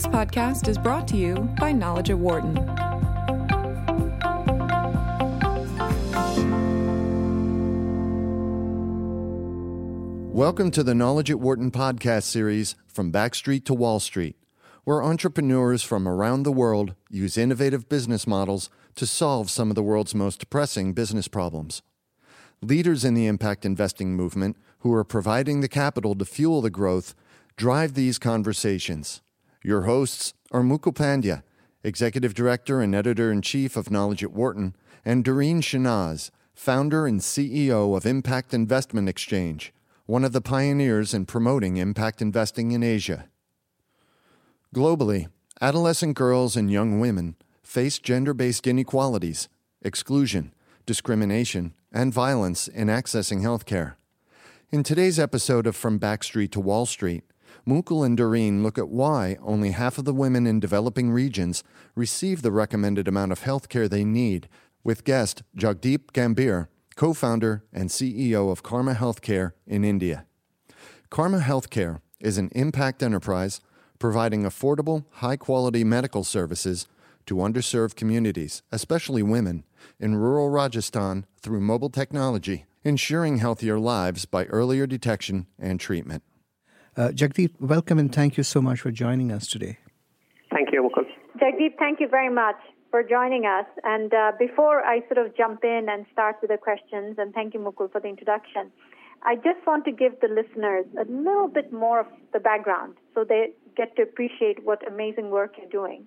This podcast is brought to you by Knowledge at Wharton. Welcome to the Knowledge at Wharton podcast series, From Backstreet to Wall Street, where entrepreneurs from around the world use innovative business models to solve some of the world's most pressing business problems. Leaders in the impact investing movement, who are providing the capital to fuel the growth, drive these conversations. Your hosts are Mukul Pandya, Executive Director and Editor in Chief of Knowledge at Wharton, and Durreen Shahnaz, Founder and CEO of Impact Investment Exchange, one of the pioneers in promoting impact investing in Asia. Globally, adolescent girls and young women face gender based inequalities, exclusion, discrimination, and violence in accessing healthcare. In today's episode of From Backstreet to Wall Street, Mukul and Doreen look at why only half of the women in developing regions receive the recommended amount of healthcare they need, with guest Jagdeep Gambhir, co founder and CEO of Karma Healthcare in India. Karma Healthcare is an impact enterprise providing affordable, high quality medical services to underserved communities, especially women, in rural Rajasthan through mobile technology, ensuring healthier lives by earlier detection and treatment. Uh, Jagdeep, welcome and thank you so much for joining us today. Thank you, Mukul. Jagdeep, thank you very much for joining us. And uh, before I sort of jump in and start with the questions, and thank you, Mukul, for the introduction, I just want to give the listeners a little bit more of the background so they get to appreciate what amazing work you're doing.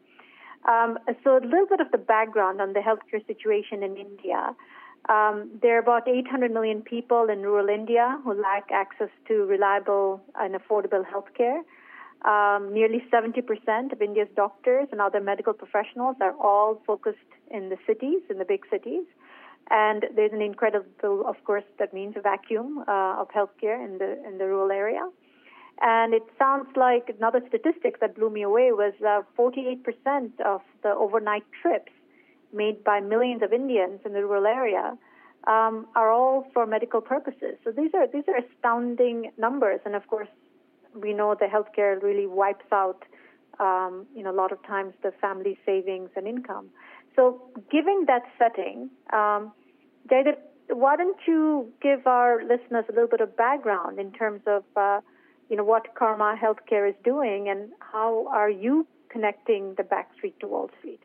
Um, so, a little bit of the background on the healthcare situation in India. Um, there are about 800 million people in rural India who lack access to reliable and affordable healthcare. Um, nearly 70% of India's doctors and other medical professionals are all focused in the cities, in the big cities. And there's an incredible, of course, that means a vacuum uh, of healthcare in the in the rural area. And it sounds like another statistic that blew me away was uh, 48% of the overnight trips made by millions of Indians in the rural area um, are all for medical purposes. So these are these are astounding numbers, and of course, we know the healthcare really wipes out, um, you know, a lot of times the family savings and income. So, given that setting, um, David, why don't you give our listeners a little bit of background in terms of, uh, you know, what Karma Healthcare is doing, and how are you connecting the back street to Wall Street?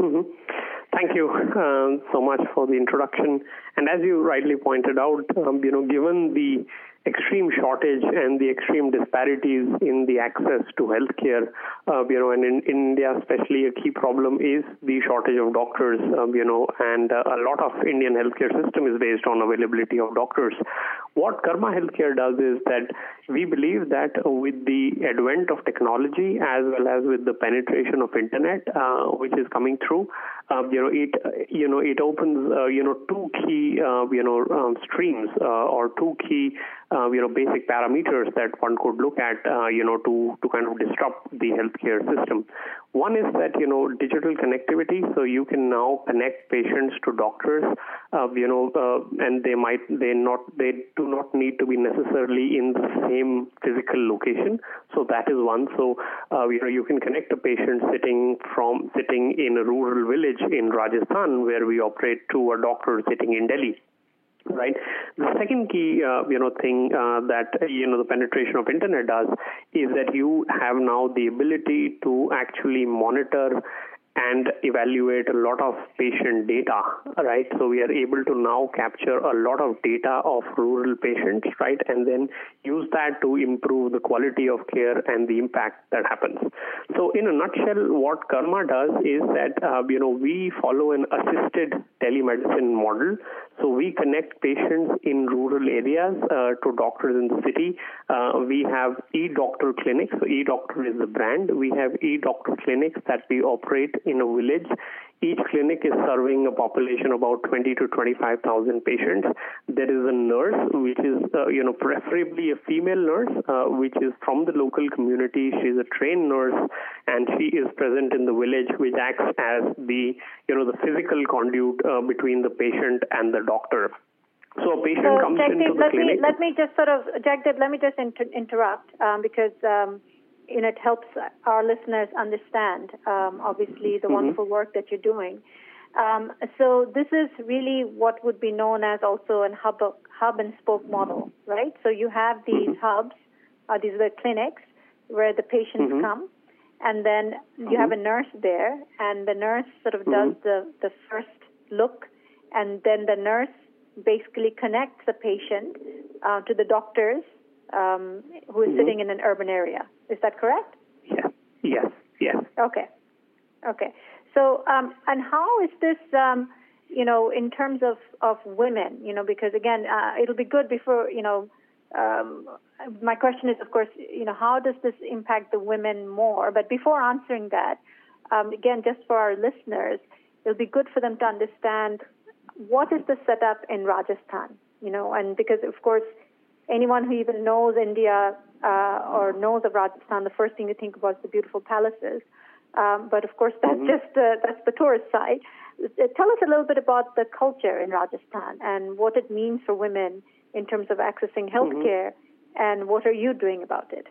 Mm-hmm. Thank you um, so much for the introduction. And as you rightly pointed out, um, you know, given the extreme shortage and the extreme disparities in the access to healthcare, uh, you know, and in, in, India especially, a key problem is the shortage of doctors, um, you know, and uh, a lot of Indian healthcare system is based on availability of doctors. What Karma Healthcare does is that we believe that with the advent of technology as well as with the penetration of internet, uh, which is coming through, um, you know, it you know it opens uh, you know two key uh, you know um, streams uh, or two key uh, you know basic parameters that one could look at uh, you know to to kind of disrupt the healthcare system. One is that you know digital connectivity, so you can now connect patients to doctors, uh, you know, and they might they not they do not need to be necessarily in the same physical location. So that is one. So you know you can connect a patient sitting from sitting in a rural village in Rajasthan where we operate to a doctor sitting in Delhi right the second key uh, you know thing uh, that you know the penetration of internet does is that you have now the ability to actually monitor and evaluate a lot of patient data, right? So we are able to now capture a lot of data of rural patients, right? And then use that to improve the quality of care and the impact that happens. So in a nutshell, what Karma does is that, uh, you know, we follow an assisted telemedicine model. So we connect patients in rural areas uh, to doctors in the city. Uh, we have e-doctor clinics. So e-doctor is the brand. We have e-doctor clinics that we operate in a village. Each clinic is serving a population about 20 to 25,000 patients. There is a nurse, which is, uh, you know, preferably a female nurse, uh, which is from the local community. She is a trained nurse, and she is present in the village, which acts as the, you know, the physical conduit uh, between the patient and the doctor. So a patient so, comes Jagdeep, into the let clinic. Me, let me just sort of, Jagdeep, let me just inter- interrupt um, because um, you know, it helps our listeners understand, um, obviously, the mm-hmm. wonderful work that you're doing. Um, so this is really what would be known as also an hub, hub and spoke model, right? So you have these mm-hmm. hubs, uh, these are the clinics where the patients mm-hmm. come, and then you have a mm-hmm. nurse there, and the nurse sort of does mm-hmm. the, the first look, and then the nurse basically connects the patient uh, to the doctors um, who is mm-hmm. sitting in an urban area. Is that correct? Yes. Yes. Yes. Okay. Okay. So, um, and how is this, um, you know, in terms of, of women, you know, because again, uh, it'll be good before, you know, um, my question is, of course, you know, how does this impact the women more? But before answering that, um, again, just for our listeners, it'll be good for them to understand what is the setup in Rajasthan, you know, and because, of course, anyone who even knows India uh, or knows of Rajasthan, the first thing you think about is the beautiful palaces. Um, but of course, that's mm-hmm. just uh, that's the tourist side. Uh, tell us a little bit about the culture in Rajasthan and what it means for women in terms of accessing mm-hmm. healthcare, mm-hmm. and what are you doing about it?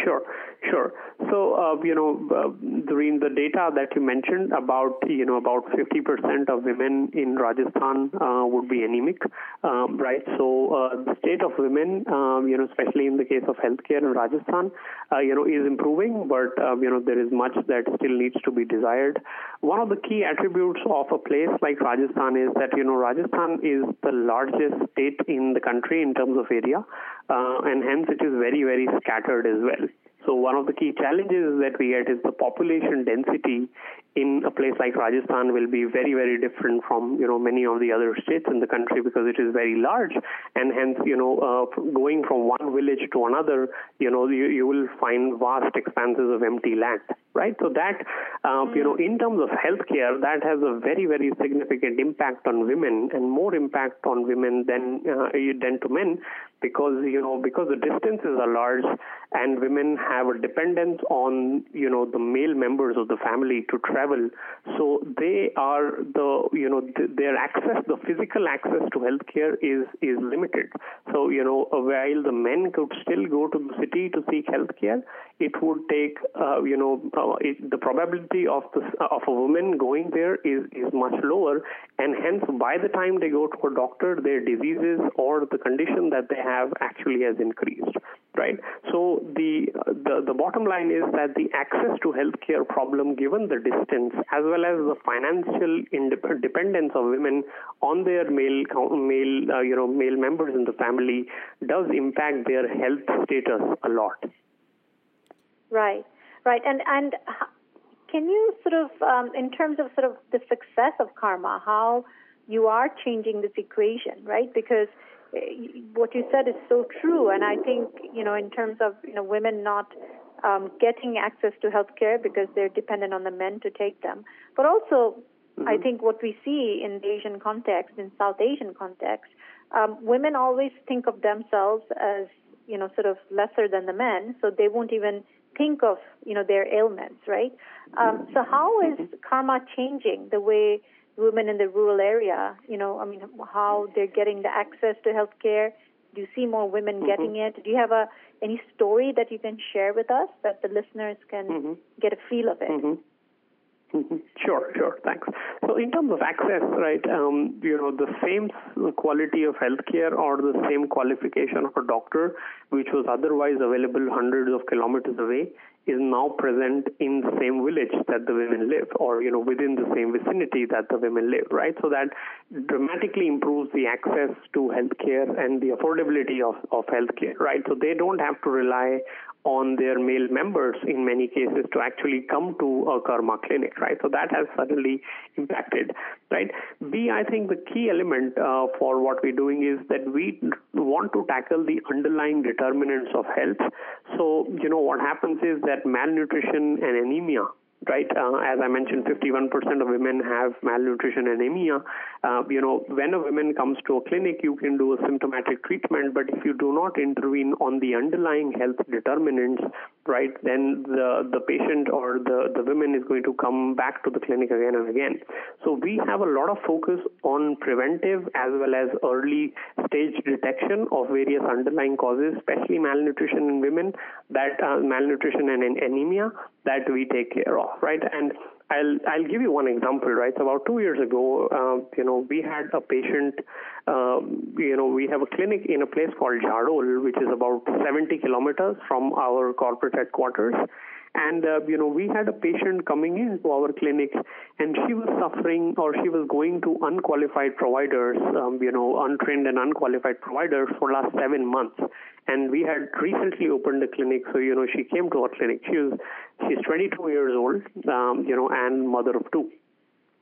Sure, sure. So, uh, you know, uh, the data that you mentioned about, you know, about 50% of women in Rajasthan uh, would be anemic, um, right? So, uh, the state of women, um, you know, especially in the case of healthcare in Rajasthan, uh, you know, is improving, but, um, you know, there is much that still needs to be desired. One of the key attributes of a place like Rajasthan is that, you know, Rajasthan is the largest state in the country in terms of area, uh, and hence it is very, very scattered as well. So one of the key challenges that we get is the population density in a place like Rajasthan will be very, very different from, you know, many of the other states in the country because it is very large. And hence, you know, uh, going from one village to another, you know, you, you will find vast expanses of empty land, right? So that, uh, you know, in terms of healthcare, that has a very, very significant impact on women and more impact on women than, uh, than to men because, you know, because the distances are large and women have a dependence on, you know, the male members of the family to travel travel. So they are the you know their access, the physical access to healthcare is is limited. So you know while the men could still go to the city to seek healthcare, it would take uh, you know it, the probability of the of a woman going there is is much lower, and hence by the time they go to a doctor, their diseases or the condition that they have actually has increased right? So the, the, the bottom line is that the access to healthcare problem, given the distance as well as the financial dependence of women on their male male uh, you know male members in the family, does impact their health status a lot. Right, right, and and can you sort of, um, in terms of sort of the success of karma, how you are changing this equation, right? Because what you said is so true, and I think you know in terms of you know women not um, getting access to healthcare because they're dependent on the men to take them, but also mm-hmm. I think what we see in the Asian context, in South Asian context, um, women always think of themselves as you know sort of lesser than the men, so they won't even think of you know their ailments, right? Um, so how is mm-hmm. karma changing the way women in the rural area, you know, I mean, how they're getting the access to healthcare. Do you see more women mm-hmm. getting it? Do you have a any story that you can share with us that the listeners can mm-hmm. get a feel of it? Mm-hmm. Sure, sure. Thanks. So, in terms of access, right, um, you know, the same quality of healthcare or the same qualification of a doctor, which was otherwise available hundreds of kilometers away, is now present in the same village that the women live or you know within the same vicinity that the women live right so that dramatically improves the access to healthcare and the affordability of, of healthcare right so they don't have to rely on their male members in many cases to actually come to a karma clinic, right? So that has certainly impacted, right? B, I think the key element uh, for what we're doing is that we want to tackle the underlying determinants of health. So, you know, what happens is that malnutrition and anemia right? Uh, as I mentioned, 51% of women have malnutrition and anemia. Uh, you know, when a woman comes to a clinic, you can do a symptomatic treatment, but if you do not intervene on the underlying health determinants, right, then the, the patient or the, the women is going to come back to the clinic again and again. So we have a lot of focus on preventive as well as early stage detection of various underlying causes, especially malnutrition in women, that uh, malnutrition and anemia that we take care of, right? And I'll I'll give you one example, right? So about two years ago, uh, you know, we had a patient. Um, you know, we have a clinic in a place called Jhadol, which is about 70 kilometers from our corporate headquarters. And, uh, you know, we had a patient coming into our clinic and she was suffering or she was going to unqualified providers, um, you know, untrained and unqualified providers for last seven months. And we had recently opened a clinic. So, you know, she came to our clinic. She was, she's 22 years old, um, you know, and mother of two.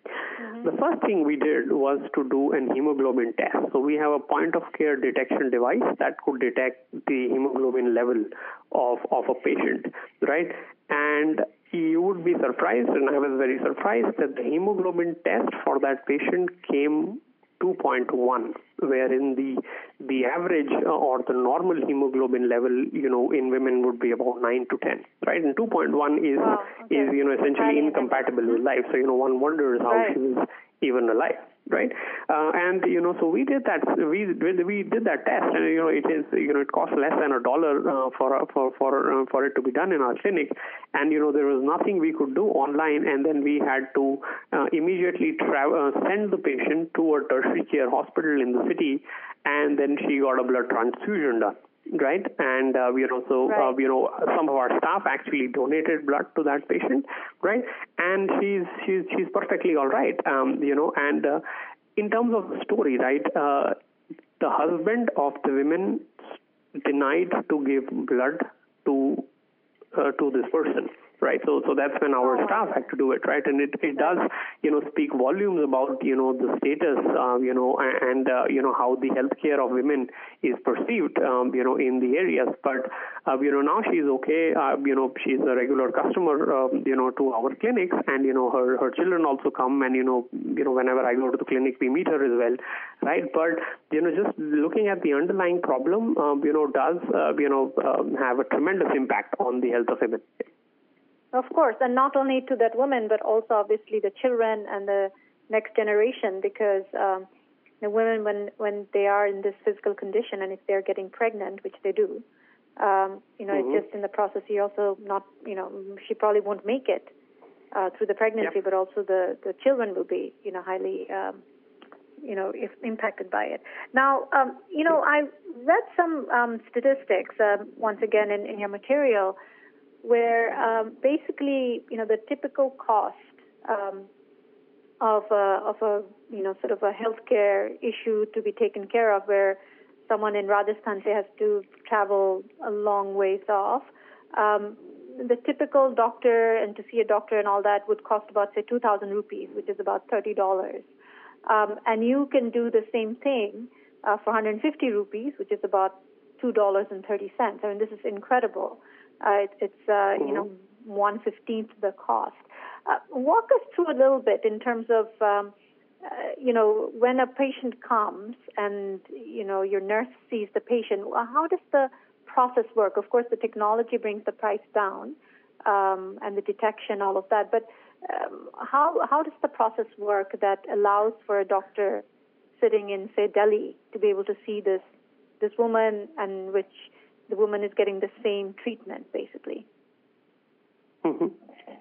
Mm-hmm. The first thing we did was to do an hemoglobin test. So we have a point of care detection device that could detect the hemoglobin level of, of a patient, right? And you would be surprised, and I was very surprised that the hemoglobin test for that patient came 2.1, wherein the the average uh, or the normal hemoglobin level, you know, in women would be about 9 to 10, right? And 2.1 is wow, okay. is you know essentially incompatible with life. So you know, one wonders how right. she was even alive right? Uh, and you know, so we did that. We we did that test, and you know, it is you know, it costs less than a dollar uh, for for for uh, for it to be done in our clinic. And you know, there was nothing we could do online, and then we had to uh, immediately tra- uh, send the patient to a tertiary care hospital in the city, and then she got a blood transfusion done right? And uh, you know, so right. uh, you know, some of our staff actually donated blood to that patient, right? And she's she's she's perfectly all right, um, you know. And uh, in terms of the story, right, uh, the husband of the women denied to give blood to uh, to this person right? So so that's when our staff had to do it, right? And it, it does, you know, speak volumes about you know the status, uh, you know, and uh, you know how the healthcare of women is perceived, um, you know, in the areas. But uh, you know now she's okay, uh, you know, she's a regular customer, um, you know, to our clinics, and you know her her children also come, and you know, you know whenever I go to the clinic, we meet her as well, right? But you know, just looking at the underlying problem, um, you know, does uh, you know um, have a tremendous impact on the health of women. Of course, and not only to that woman, but also obviously the children and the next generation, because um, the women, when when they are in this physical condition, and if they're getting pregnant, which they do, um, you know, mm-hmm. it's just in the process. You also not, you know, she probably won't make it uh, through the pregnancy, yep. but also the the children will be, you know, highly. Um, you know, if impacted by it. Now, um, you know, I read some um, statistics uh, once again in, in your material where um, basically, you know, the typical cost um, of a, of a, you know, sort of a healthcare issue to be taken care of, where someone in Rajasthan say has to travel a long ways off. Um, the typical doctor and to see a doctor and all that would cost about say 2,000 rupees, which is about thirty dollars. Um, and you can do the same thing uh, for 150 rupees, which is about two dollars and thirty cents. I mean, this is incredible. Uh, it, it's uh, mm-hmm. you know one fifteenth the cost. Uh, walk us through a little bit in terms of um, uh, you know when a patient comes and you know your nurse sees the patient. How does the process work? Of course, the technology brings the price down um, and the detection, all of that. But um, how how does the process work that allows for a doctor sitting in say Delhi to be able to see this this woman and which the woman is getting the same treatment, basically. Mm-hmm.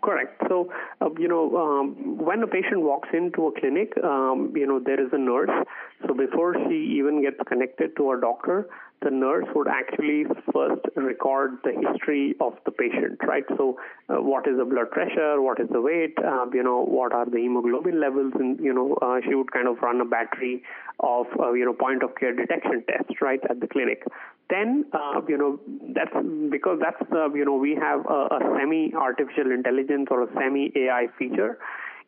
Correct. So, uh, you know, um, when a patient walks into a clinic, um, you know, there is a nurse. So before she even gets connected to a doctor, the nurse would actually first record the history of the patient, right? So, uh, what is the blood pressure? What is the weight? Uh, you know, what are the hemoglobin levels? And you know, uh, she would kind of run a battery of uh, you know point of care detection tests, right, at the clinic. Then, uh, you know, that's because that's uh, you know we have a, a semi artificial intelligence or a semi AI feature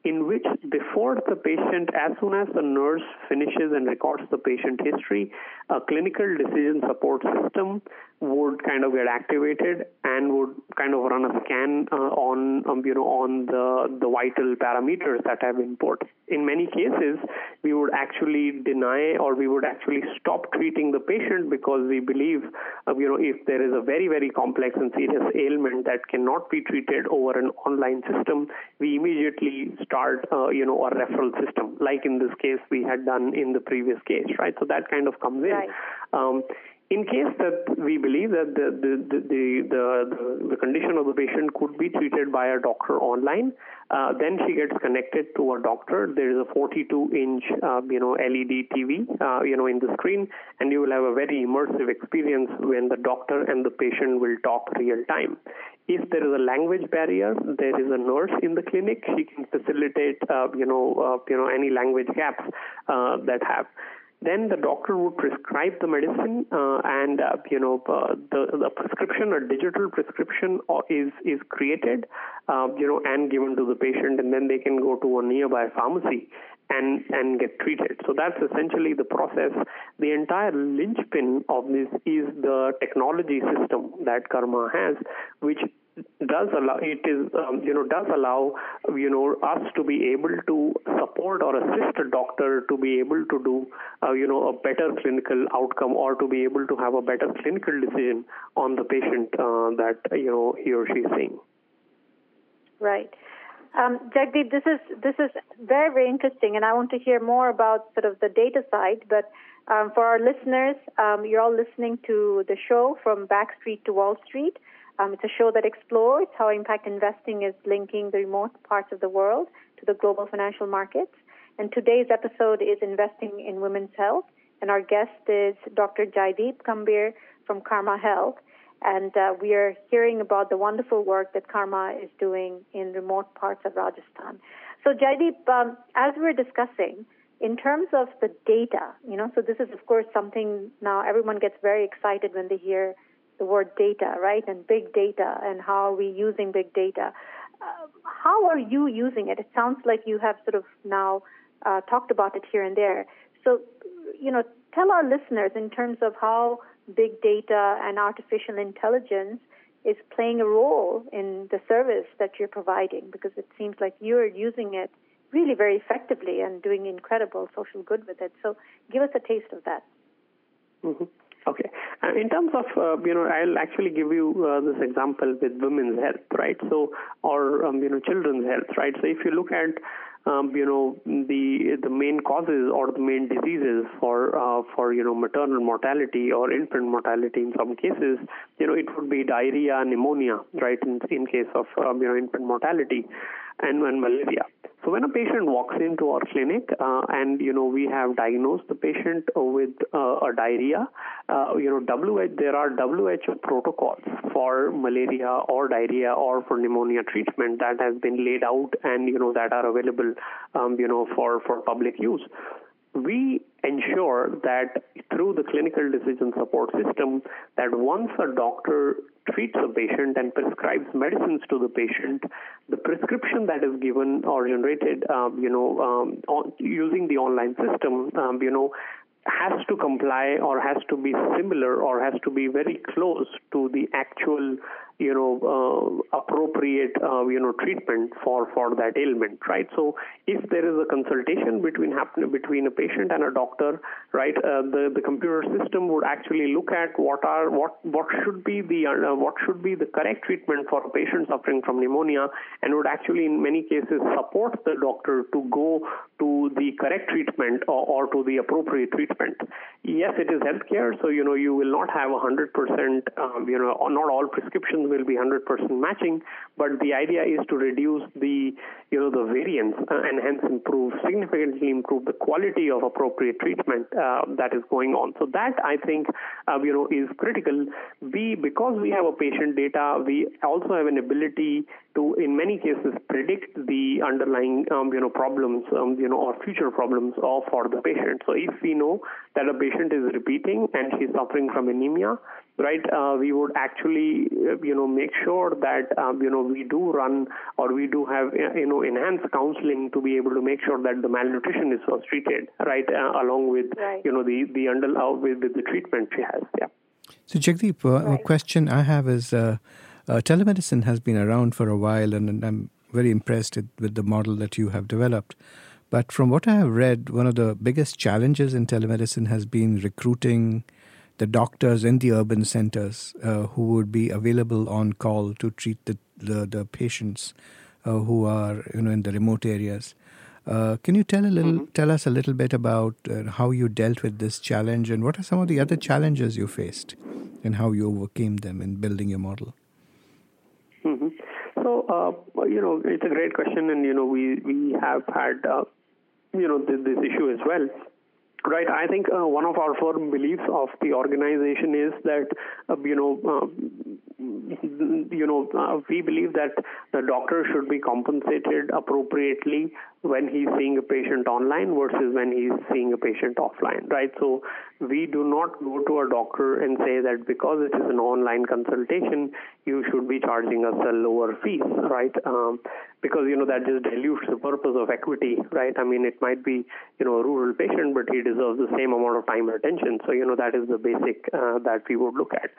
in which before the patient, as soon as the nurse finishes and records the patient history, a clinical decision support system would kind of get activated and would kind of run a scan uh, on um, you know on the the vital parameters that have been put. In many cases, we would actually deny or we would actually stop treating the patient because we believe uh, you know if there is a very very complex and serious ailment that cannot be treated over an online system, we immediately start uh, you know a referral system like in this case we had done in the previous case, right? So that kind of comes in. Right. Um, in case that we believe that the the, the, the, condition of the patient could be treated by a doctor online, uh, then she gets connected to a doctor. There is a 42-inch, uh, you know, LED TV, uh, you know, in the screen, and you will have a very immersive experience when the doctor and the patient will talk real time. If there is a language barrier, there is a nurse in the clinic. She can facilitate, uh, you know, you know, any language gaps that have then the doctor would prescribe the medicine uh, and uh, you know uh, the the prescription or digital prescription is is created uh, you know and given to the patient and then they can go to a nearby pharmacy and and get treated. So that's essentially the process. The entire linchpin of this is the technology system that karma has which does allow it is um, you know does allow you know us to be able to support or assist a doctor to be able to do uh, you know a better clinical outcome or to be able to have a better clinical decision on the patient uh, that you know he or she is seeing. Right. Um, Jagdeep, this is this is very very interesting, and I want to hear more about sort of the data side. But um, for our listeners, um, you're all listening to the show from Backstreet to Wall Street. Um, it's a show that explores how impact investing is linking the remote parts of the world to the global financial markets. And today's episode is Investing in Women's Health. And our guest is Dr. Jaideep Gambhir from Karma Health. And uh, we are hearing about the wonderful work that Karma is doing in remote parts of Rajasthan. So, Jaideep, um, as we're discussing, in terms of the data, you know, so this is, of course, something now everyone gets very excited when they hear the word data, right? And big data and how are we using big data. Uh, how are you using it? It sounds like you have sort of now uh, talked about it here and there. So, you know, tell our listeners in terms of how big data and artificial intelligence is playing a role in the service that you're providing because it seems like you're using it really very effectively and doing incredible social good with it. So give us a taste of that. Mm-hmm. Okay. In terms of, uh, you know, I'll actually give you uh, this example with women's health, right? So, or, um, you know, children's health, right? So, if you look at, um, you know, the the main causes or the main diseases for uh, for you know maternal mortality or infant mortality in some cases, you know, it would be diarrhea, pneumonia, right? In in case of um, you know infant mortality, and, and malaria. So when a patient walks into our clinic uh, and you know we have diagnosed the patient with uh, a diarrhea, uh, you know WHO there are WHO protocols for malaria or diarrhea or for pneumonia treatment that has been laid out and you know that are available um, you know for for public use we ensure that through the clinical decision support system that once a doctor treats a patient and prescribes medicines to the patient the prescription that is given or generated um, you know um, on, using the online system um, you know has to comply or has to be similar or has to be very close to the actual you know uh, appropriate uh, you know treatment for for that ailment right? So if there is a consultation between happen between a patient and a doctor right uh, the the computer system would actually look at what are what what should be the uh, what should be the correct treatment for a patient suffering from pneumonia and would actually in many cases support the doctor to go to the correct treatment or, or to the appropriate treatment. Yes it is healthcare so you know you will not have a 100% um, you know not all prescriptions will be 100% matching, but the idea is to reduce the you know the variance uh, and hence improve significantly improve the quality of appropriate treatment uh, that is going on. So that I think uh, you know is critical. We because we have a patient data, we also have an ability to in many cases predict the underlying um, you know problems um, you know or future problems of for the patient. So if we know that a patient is repeating and she's suffering from anemia, right, uh, we would actually uh, you know make sure that um, you know we do run or we do have uh, you know enhanced counseling to be able to make sure that the malnutrition is first treated, right, uh, along with right. you know the the under uh, with, with the treatment she has. Yeah. So, Jagdeep, uh, right. a question I have is uh, uh, telemedicine has been around for a while, and, and I'm very impressed with the model that you have developed. But from what I have read, one of the biggest challenges in telemedicine has been recruiting the doctors in the urban centers uh, who would be available on call to treat the, the, the patients uh, who are you know in the remote areas. Uh, can you tell a little, mm-hmm. tell us a little bit about uh, how you dealt with this challenge, and what are some of the other challenges you faced, and how you overcame them in building your model? Mm-hmm. So, uh, you know, it's a great question, and you know, we we have had uh, you know this, this issue as well. Right. I think uh, one of our firm beliefs of the organization is that, uh, you know, uh, you know, uh, we believe that the doctor should be compensated appropriately when he's seeing a patient online versus when he's seeing a patient offline, right? So we do not go to a doctor and say that because it is an online consultation, you should be charging us a lower fee, right? Um, because you know that just dilutes the purpose of equity, right? I mean, it might be you know a rural patient, but he deserves the same amount of time and attention. So you know that is the basic uh, that we would look at.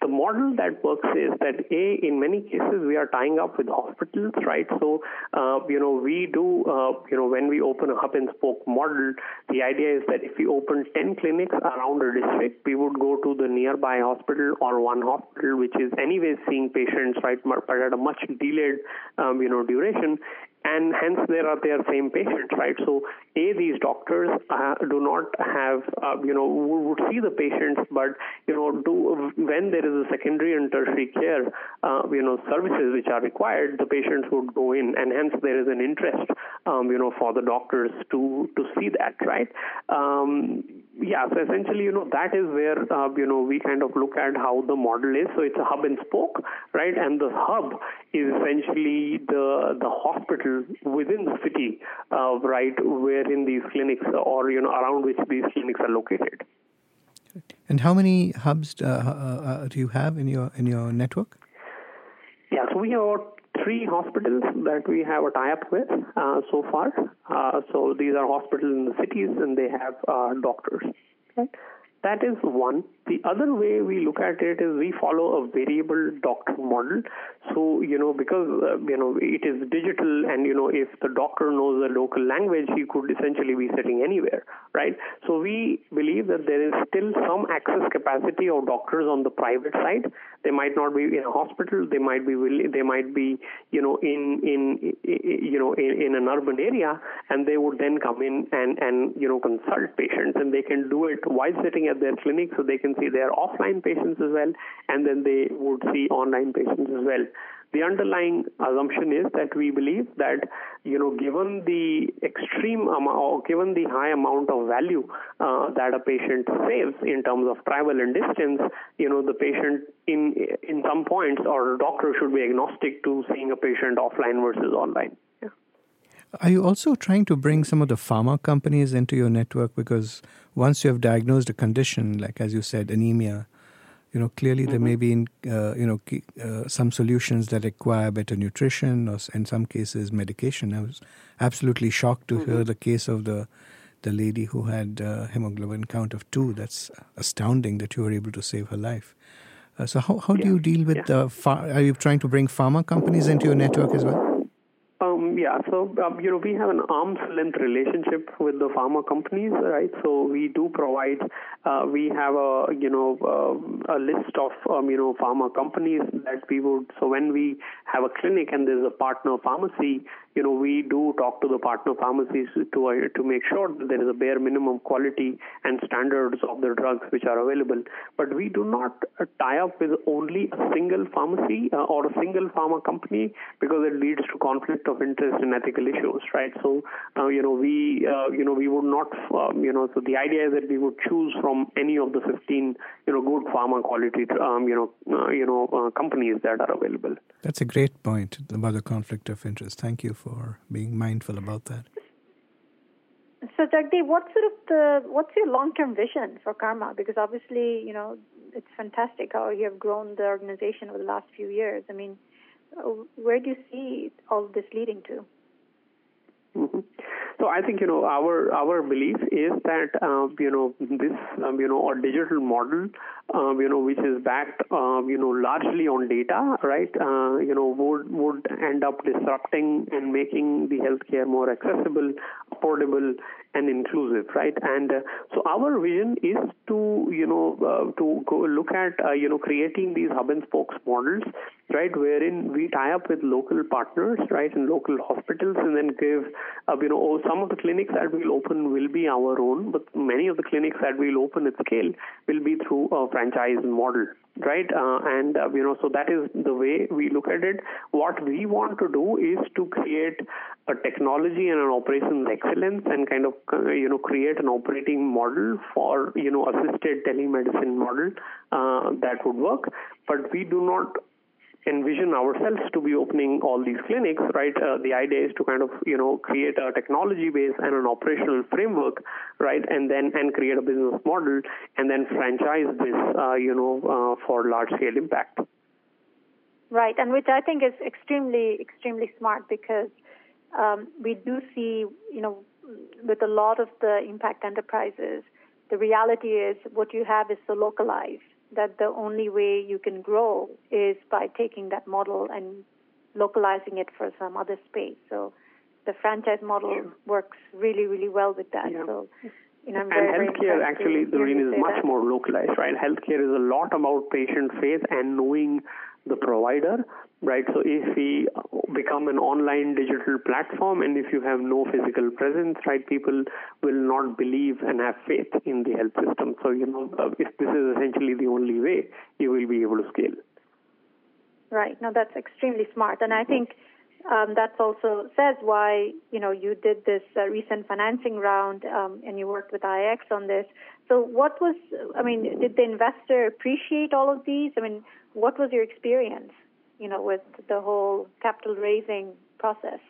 The model that works is that a in many cases we are tying up with hospitals, right? So uh, you know we do uh, you know when we open a hub and spoke model, the idea is that if we open 10 clinics around a district, we would go to the nearby hospital or one hospital which is anyways seeing patients, right, but at a much delayed um, you know duration, and hence there are their same patients, right? So, a these doctors uh, do not have, uh, you know, would see the patients, but you know, do when there is a secondary and tertiary care, uh, you know, services which are required, the patients would go in, and hence there is an interest, um, you know, for the doctors to to see that, right? Um, yeah, so essentially, you know, that is where, uh, you know, we kind of look at how the model is. So it's a hub and spoke, right? And the hub is essentially the the hospital within the city, uh, right, wherein these clinics or, you know, around which these clinics are located. And how many hubs uh, uh, uh do you have in your in your network? Yeah, so we have about three hospitals that we have a tie-up with uh, so far. Uh, so these are hospitals in the cities, and they have uh, doctors. Okay? That is one. The other way we look at it is we follow a variable doctor model. So, you know, because, uh, you know, it is digital and, you know, if the doctor knows the local language, he could essentially be sitting anywhere, right? So we believe that there is still some access capacity of doctors on the private side. They might not be in a hospital. They might be, they might be, you know, in, in, you know, in, in an urban area and they would then come in and, and, you know, consult patients and they can do it while sitting at their clinic so they can see their offline patients as well, and then they would see online patients as well. The underlying assumption is that we believe that, you know, given the extreme amount, or given the high amount of value uh, that a patient saves in terms of travel and distance, you know, the patient in in some points or a doctor should be agnostic to seeing a patient offline versus online. Are you also trying to bring some of the pharma companies into your network? Because once you have diagnosed a condition, like as you said, anemia, you know, clearly mm-hmm. there may be, uh, you know, uh, some solutions that require better nutrition or in some cases medication. I was absolutely shocked to mm-hmm. hear the case of the the lady who had uh, hemoglobin count of two. That's astounding that you were able to save her life. Uh, so how, how yeah. do you deal with yeah. the, ph- are you trying to bring pharma companies into your network as well? Um, yeah, so um, you know we have an arm's length relationship with the pharma companies, right? So we do provide, uh, we have a you know uh, a list of um, you know pharma companies that we would. So when we have a clinic and there's a partner pharmacy, you know, we do talk to the partner pharmacies to uh, to make sure that there is a bare minimum quality and standards of the drugs which are available. But we do not uh, tie up with only a single pharmacy uh, or a single pharma company because it leads to conflict of interest and ethical issues, right? So, uh, you know, we uh, you know we would not um, you know so the idea is that we would choose from any of the 15 you know good pharma quality um, you know uh, you know companies that are available. That's a great point about the conflict of interest. Thank you for being mindful about that. So, Jagdeep, what sort of the what's your long-term vision for Karma? Because obviously, you know, it's fantastic how you have grown the organization over the last few years. I mean, uh, where do you see all this leading to? Mm-hmm. So I think you know our our belief is that uh, you know this um, you know a digital model um, you know which is backed uh, you know largely on data, right? Uh, you know would would end up disrupting and making the healthcare more accessible, affordable, and inclusive, right? And uh, so our vision is to, you know, uh, to go look at, uh, you know, creating these hub and spokes models, right, wherein we tie up with local partners, right, and local hospitals, and then give, uh, you know, oh, some of the clinics that we'll open will be our own, but many of the clinics that we'll open at scale will be through a franchise model, right? Uh, and uh, you know, so that is the way we look at it. What we want to do is to create a technology and an operations excellence, and kind of uh, you know create an operating model for you know assisted telemedicine model uh, that would work. But we do not envision ourselves to be opening all these clinics, right? Uh, the idea is to kind of you know create a technology base and an operational framework, right? And then and create a business model and then franchise this, uh, you know, uh, for large scale impact. Right, and which I think is extremely extremely smart because um, we do see, you know, with a lot of the impact enterprises, the reality is what you have is so localized that the only way you can grow is by taking that model and localizing it for some other space. So the franchise model sure. works really, really well with that. Yeah. So, you know, and very, healthcare very actually, Durreen, is much that. more localized, right? Healthcare is a lot about patient faith and knowing the provider, right? So if we become an online digital platform and if you have no physical presence, right, people will not believe and have faith in the health system. So, you know, uh, if this is essentially the only way, you will be able to scale. Right. Now that's extremely smart. And I think um, that also says why, you know, you did this uh, recent financing round um, and you worked with IIX on this. So what was, I mean, did the investor appreciate all of these? I mean, what was your experience, you know, with the whole capital raising process?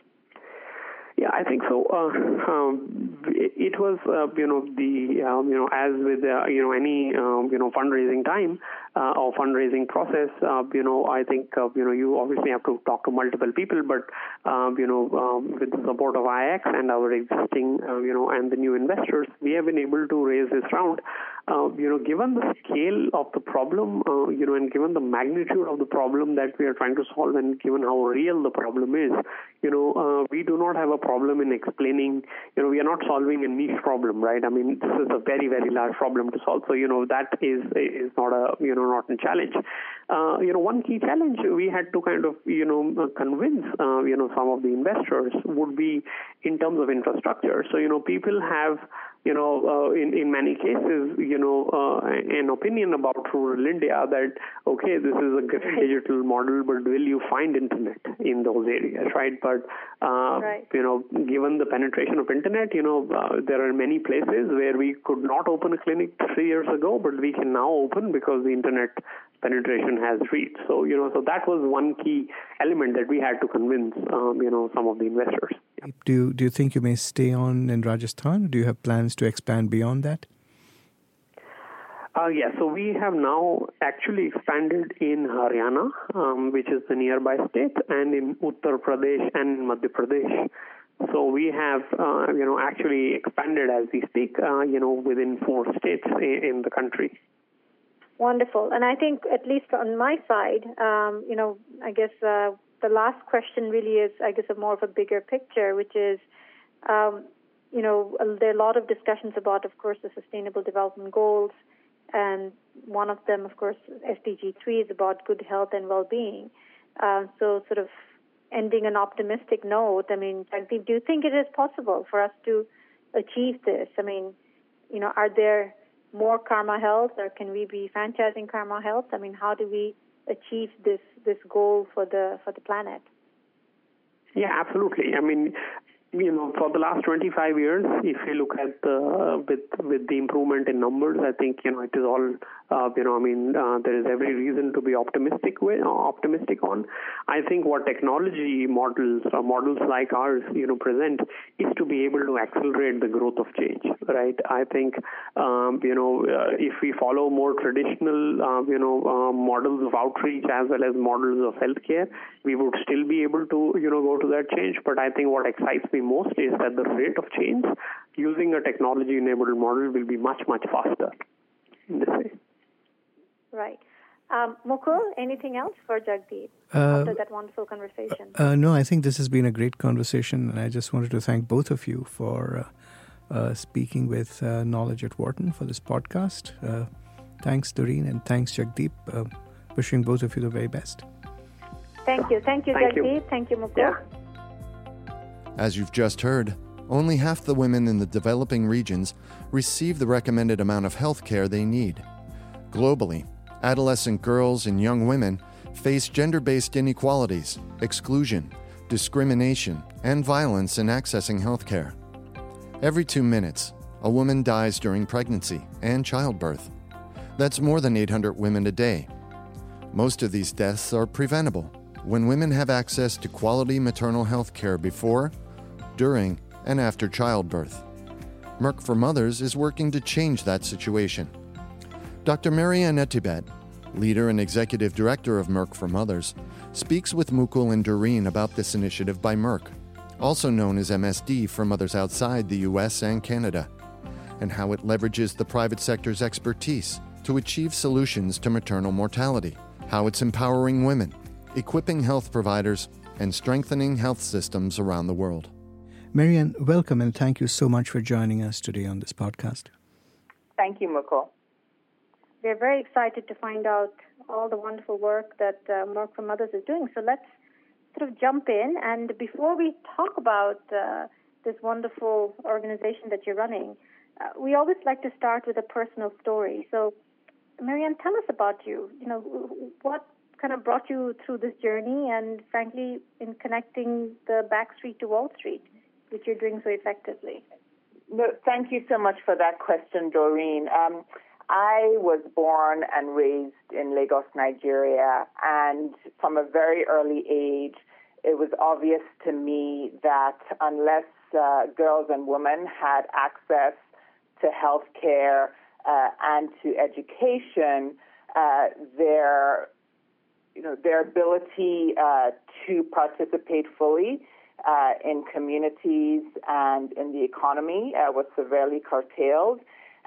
Yeah, I think so. Uh, um, it was, uh, you know, the um, you know, as with uh, you know any um, you know fundraising time uh, or fundraising process, uh, you know, I think uh, you know you obviously have to talk to multiple people, but um, you know, um, with the support of IIX and our existing you know and the new investors, we have been able to raise this round uh, you know, given the scale of the problem, uh, you know, and given the magnitude of the problem that we are trying to solve, and given how real the problem is, you know, uh, we do not have a problem in explaining. You know, we are not solving a niche problem, right? I mean, this is a very, very large problem to solve. So, you know, that is is not a you know not a challenge. Uh, you know, one key challenge we had to kind of you know convince uh, you know some of the investors would be in terms of infrastructure. So, you know, people have you know, uh, in in many cases, you know, uh, an opinion about rural India that okay, this is a great digital model, but will you find internet in those areas, right? But uh, right. you know, given the penetration of internet, you know, uh, there are many places where we could not open a clinic three years ago, but we can now open because the internet penetration has reached. So, you know, so that was one key element that we had to convince, um, you know, some of the investors. Do you, do you think you may stay on in Rajasthan? Do you have plans to expand beyond that? Uh, yeah, so we have now actually expanded in Haryana, um, which is the nearby state, and in Uttar Pradesh and Madhya Pradesh. So we have, uh, you know, actually expanded as we speak, uh, you know, within four states in, in the country. Wonderful. And I think, at least on my side, um, you know, I guess uh, the last question really is, I guess, a more of a bigger picture, which is, um, you know, there are a lot of discussions about, of course, the Sustainable Development Goals, and one of them, of course, SDG 3 is about good health and well-being. Uh, so, sort of ending an optimistic note. I mean, do you think it is possible for us to achieve this? I mean, you know, are there more Karma Health, or can we be franchising Karma Health? I mean, how do we achieve this this goal for the for the planet? Yeah, absolutely. I mean, you know, for the last 25 years, if you look at the with with the improvement in numbers, I think you know it is all uh, you know. I mean, uh, there is every reason to be optimistic with uh, optimistic on. I think what technology models or models like ours, you know, present is to be able to accelerate the growth of change. Right. I think um, you know uh, if we follow more traditional uh, you know uh, models of outreach as well as models of healthcare, we would still be able to you know go to that change. But I think what excites me worry most is that the rate of change using a technology enabled model will be much, much faster in this way. Right. Um, Mukul, anything else for Jagdeep uh, after that wonderful conversation? Uh, no, I think this has been a great conversation, and I just wanted to thank both of you for uh, uh speaking with uh, Knowledge at Wharton for this podcast. Uh, thanks, Durreen, and thanks, Jagdeep. wishing both of you the very best. Thank you. Thank you, Thank Jagdeep. You. Thank you, Mukul. Yeah. As you've just heard, only half the women in the developing regions receive the recommended amount of health care they need. Globally, adolescent girls and young women face gender based inequalities, exclusion, discrimination, and violence in accessing health care. Every two minutes, a woman dies during pregnancy and childbirth. That's more than 800 women a day. Most of these deaths are preventable when women have access to quality maternal health care before, during, and after childbirth. Merck for Mothers is working to change that situation. Dr. Mary-Ann Etiebet, leader and executive director of Merck for Mothers, speaks with Mukul and Durreen about this initiative by Merck, also known as MSD for mothers outside the US and Canada, and how it leverages the private sector's expertise to achieve solutions to maternal mortality, how it's empowering women, equipping health providers, and strengthening health systems around the world. Mary-Ann, welcome and thank you so much for joining us today on this podcast. Thank you, Mukul. We're very excited to find out all the wonderful work that uh, Merck for Mothers is doing. So let's sort of jump in. And before we talk about uh, this wonderful organization that you're running, uh, we always like to start with a personal story. So, Mary-Ann, tell us about you. You know, what kind of brought you through this journey, and frankly, in connecting the back street to Wall Street which you're doing so effectively? No, thank you so much for that question, Durreen. Um, I was born and raised in Lagos, Nigeria, and from a very early age, it was obvious to me that unless uh, girls and women had access to health care uh, and to education, uh, their you know their ability uh, to participate fully uh, in communities and in the economy uh, was severely curtailed.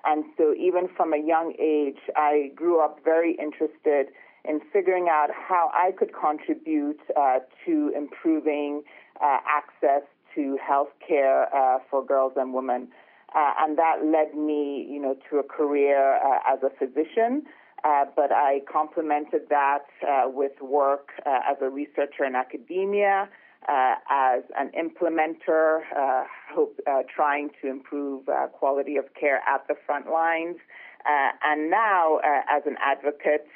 And so, even from a young age, I grew up very interested in figuring out how I could contribute uh, to improving uh, access to health care uh, for girls and women. And that led me, you know, to a career as a physician. But I complemented that with work as a researcher in academia, uh, as an implementer, uh, hope, uh, trying to improve uh, quality of care at the front lines, uh, and now uh, as an advocate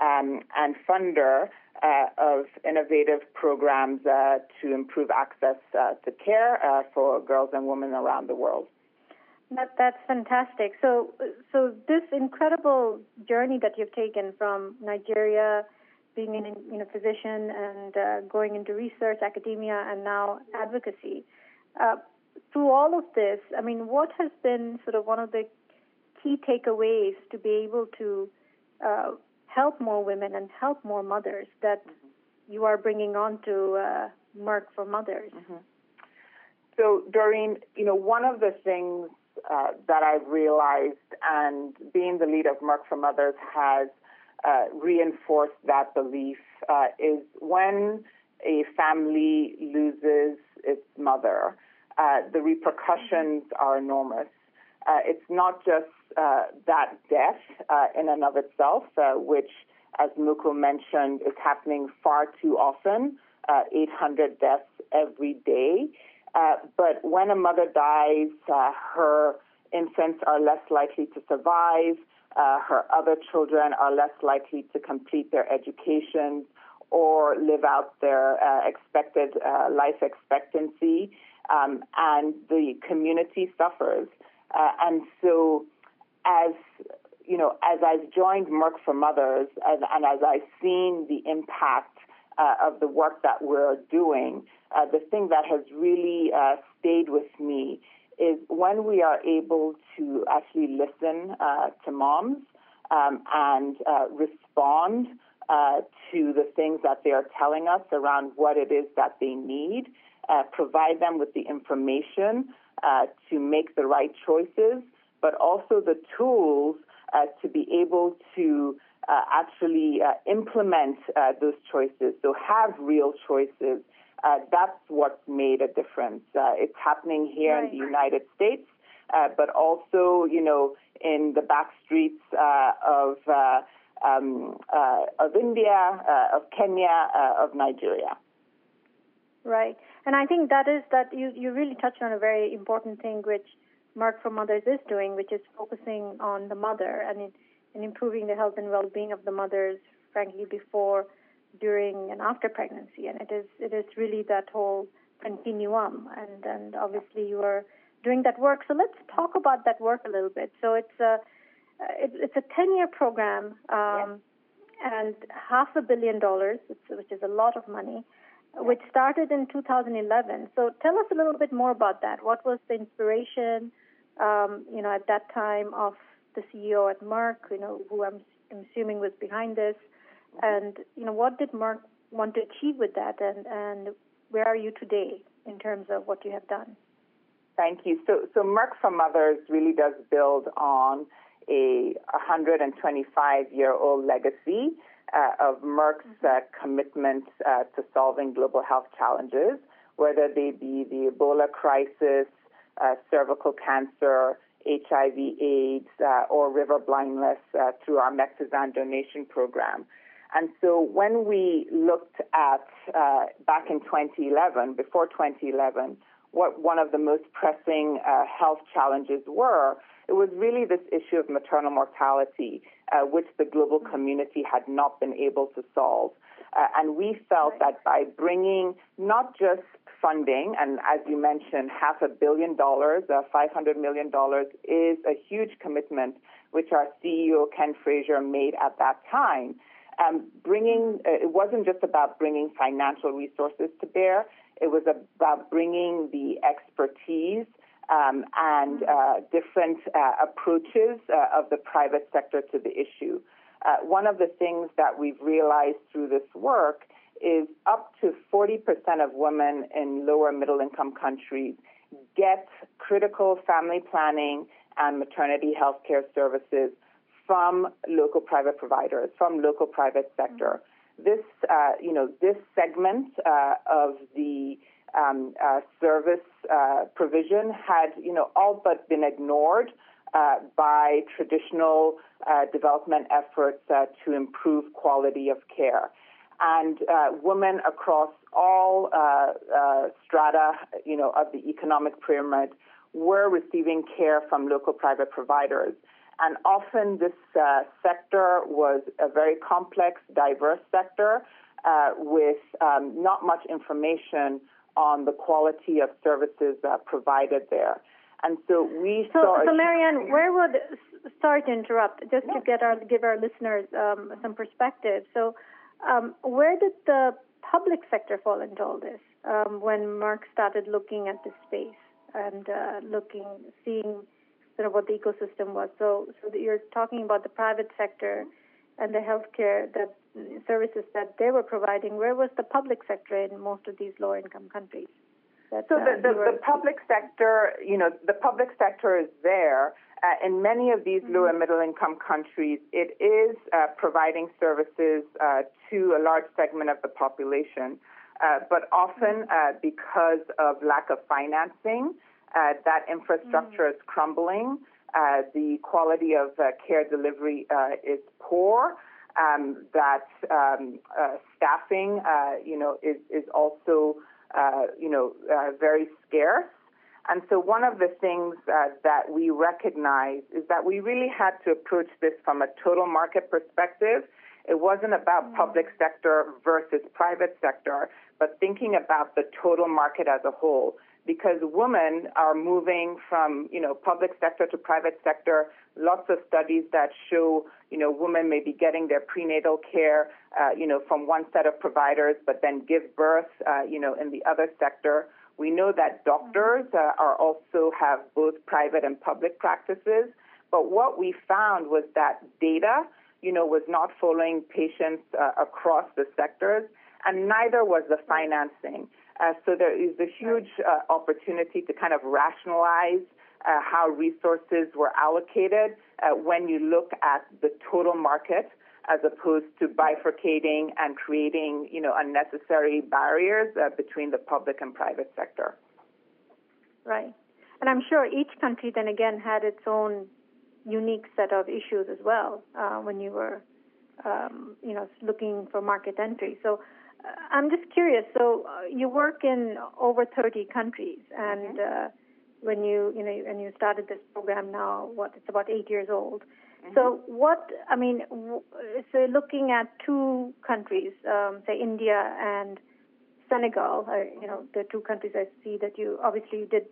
um, and funder of innovative programs to improve access to care for girls and women around the world. That, that's fantastic. So, so this incredible journey that you've taken from Nigeria being an you know, physician and uh, going into research, academia, and now advocacy. Uh, through all of this, I mean, what has been sort of one of the key takeaways to be able to uh, help more women and help more mothers that mm-hmm. you are bringing on to uh, Merck for Mothers? Mm-hmm. So, Durreen, you know, one of the things uh, that I've realized, and being the lead of Merck for Mothers has uh, reinforce that belief uh, is when a family loses its mother, uh, the repercussions are enormous. Uh, it's not just that death in and of itself, which, as Mukul mentioned, is happening far too often 800 deaths every day. But when a mother dies, her infants are less likely to survive uh, her other children are less likely to complete their education or live out their uh, expected uh, life expectancy, um, and the community suffers. Uh, and so, as you know, as I've joined Merck for Mothers, and, and as I've seen the impact uh, of the work that we're doing, uh, the thing that has really stayed with me is when we are able to actually listen uh, to moms um, and uh, respond uh, to the things that they are telling us around what it is that they need. uh, provide them with the information uh, to make the right choices, but also the tools uh, to be able to uh, actually uh, implement uh, those choices, so have real choices. that's what's made a difference. it's happening here right. in the United States, but also, you know, in the back streets of um, of India, of Kenya, of Nigeria. Right, and I think that is that you you really touched on a very important thing, which Merck for Mothers is doing, which is focusing on the mother and. It, and improving the health and well-being of the mothers, frankly, before, during, and after pregnancy. And it is it is really that whole continuum. And and obviously you are doing that work. So let's talk about that work a little bit. So it's a it, it's a 10-year program, um, and half a billion dollars, which is a lot of money, which started in 2011. So tell us a little bit more about that. What was the inspiration, um, you know, at that time of the CEO at Merck, you know, who I'm, I'm assuming was behind this, and you know, what did Merck want to achieve with that, and and where are you today in terms of what you have done? Thank you. So, so Merck for Mothers really does build on a 125 year old legacy uh, of Merck's uh, commitment uh, to solving global health challenges, whether they be the Ebola crisis, uh, cervical cancer, HIV, AIDS, uh, or river blindness uh, through our Mectizan donation program. And so when we looked at uh, back in 2011, before 2011, what one of the most pressing uh, health challenges were, it was really this issue of maternal mortality, uh, which the global community had not been able to solve. Uh, and we felt that by bringing not just funding, and as you mentioned, half a billion dollars, uh, $500 million, is a huge commitment, which our CEO, Ken Frazier, made at that time. Um, bringing, uh, it wasn't just about bringing financial resources to bear, it was about bringing the expertise um, and uh, different uh, approaches uh, of the private sector to the issue. Uh, one of the things that we've realized through this work is up to 40% of women in lower middle income countries get critical family planning and maternity health care services from local private providers, from local private sector. This, uh, you know, this segment uh, of the um, uh, service uh, provision had, you know, all but been ignored uh, by traditional uh, development efforts to improve quality of care and uh, women across all uh, uh, strata, you know, of the economic pyramid were receiving care from local private providers. And often this uh, sector was a very complex, diverse sector uh, with um, not much information on the quality of services uh, provided there. And so we so, saw. So, Mary-Ann, where would sorry to interrupt, just to get our give our listeners um, some perspective. So, um, where did the public sector fall into all this um, when Merck started looking at this space and uh, looking, seeing sort of what the ecosystem was? So, so you're talking about the private sector and the healthcare that services that they were providing. Where was the public sector in most of these low-income countries? That, so the, the, the public sector, you know, the public sector is there uh, in many of these mm-hmm. lower middle income countries, it is uh, providing services uh, to a large segment of the population. Uh, but often, mm-hmm. uh, because of lack of financing, uh, that infrastructure mm-hmm. is crumbling. the quality of care delivery is poor. Um, that um, staffing, you know, is, is also, you know, uh, very scarce. And so one of the things uh, that we recognize is that we really had to approach this from a total market perspective. It wasn't about mm. public sector versus private sector, but thinking about the total market as a whole. Because women are moving from, you know, public sector to private sector. Lots of studies that show, you know, women may be getting their prenatal care, uh, you know, from one set of providers, but then give birth, uh, you know, in the other sector. We know that doctors uh, are also have both private and public practices, but what we found was that data, you know, was not following patients uh, across the sectors, and neither was the financing. Uh, so there is a huge uh, opportunity to kind of rationalize uh, how resources were allocated uh, when you look at the total market as opposed to bifurcating and creating, you know, unnecessary barriers uh, between the public and private sector. Right. And I'm sure each country then again had its own unique set of issues as well uh, when you were, um, you know, looking for market entry. So I'm just curious. So uh, you work in over 30 countries, and mm-hmm. Uh, when you, you know, and you started this program now, what it's about eight years old. Mm-hmm. So what I mean, so looking at two countries, um, say India and Senegal, uh, you know, the two countries I see that you obviously you did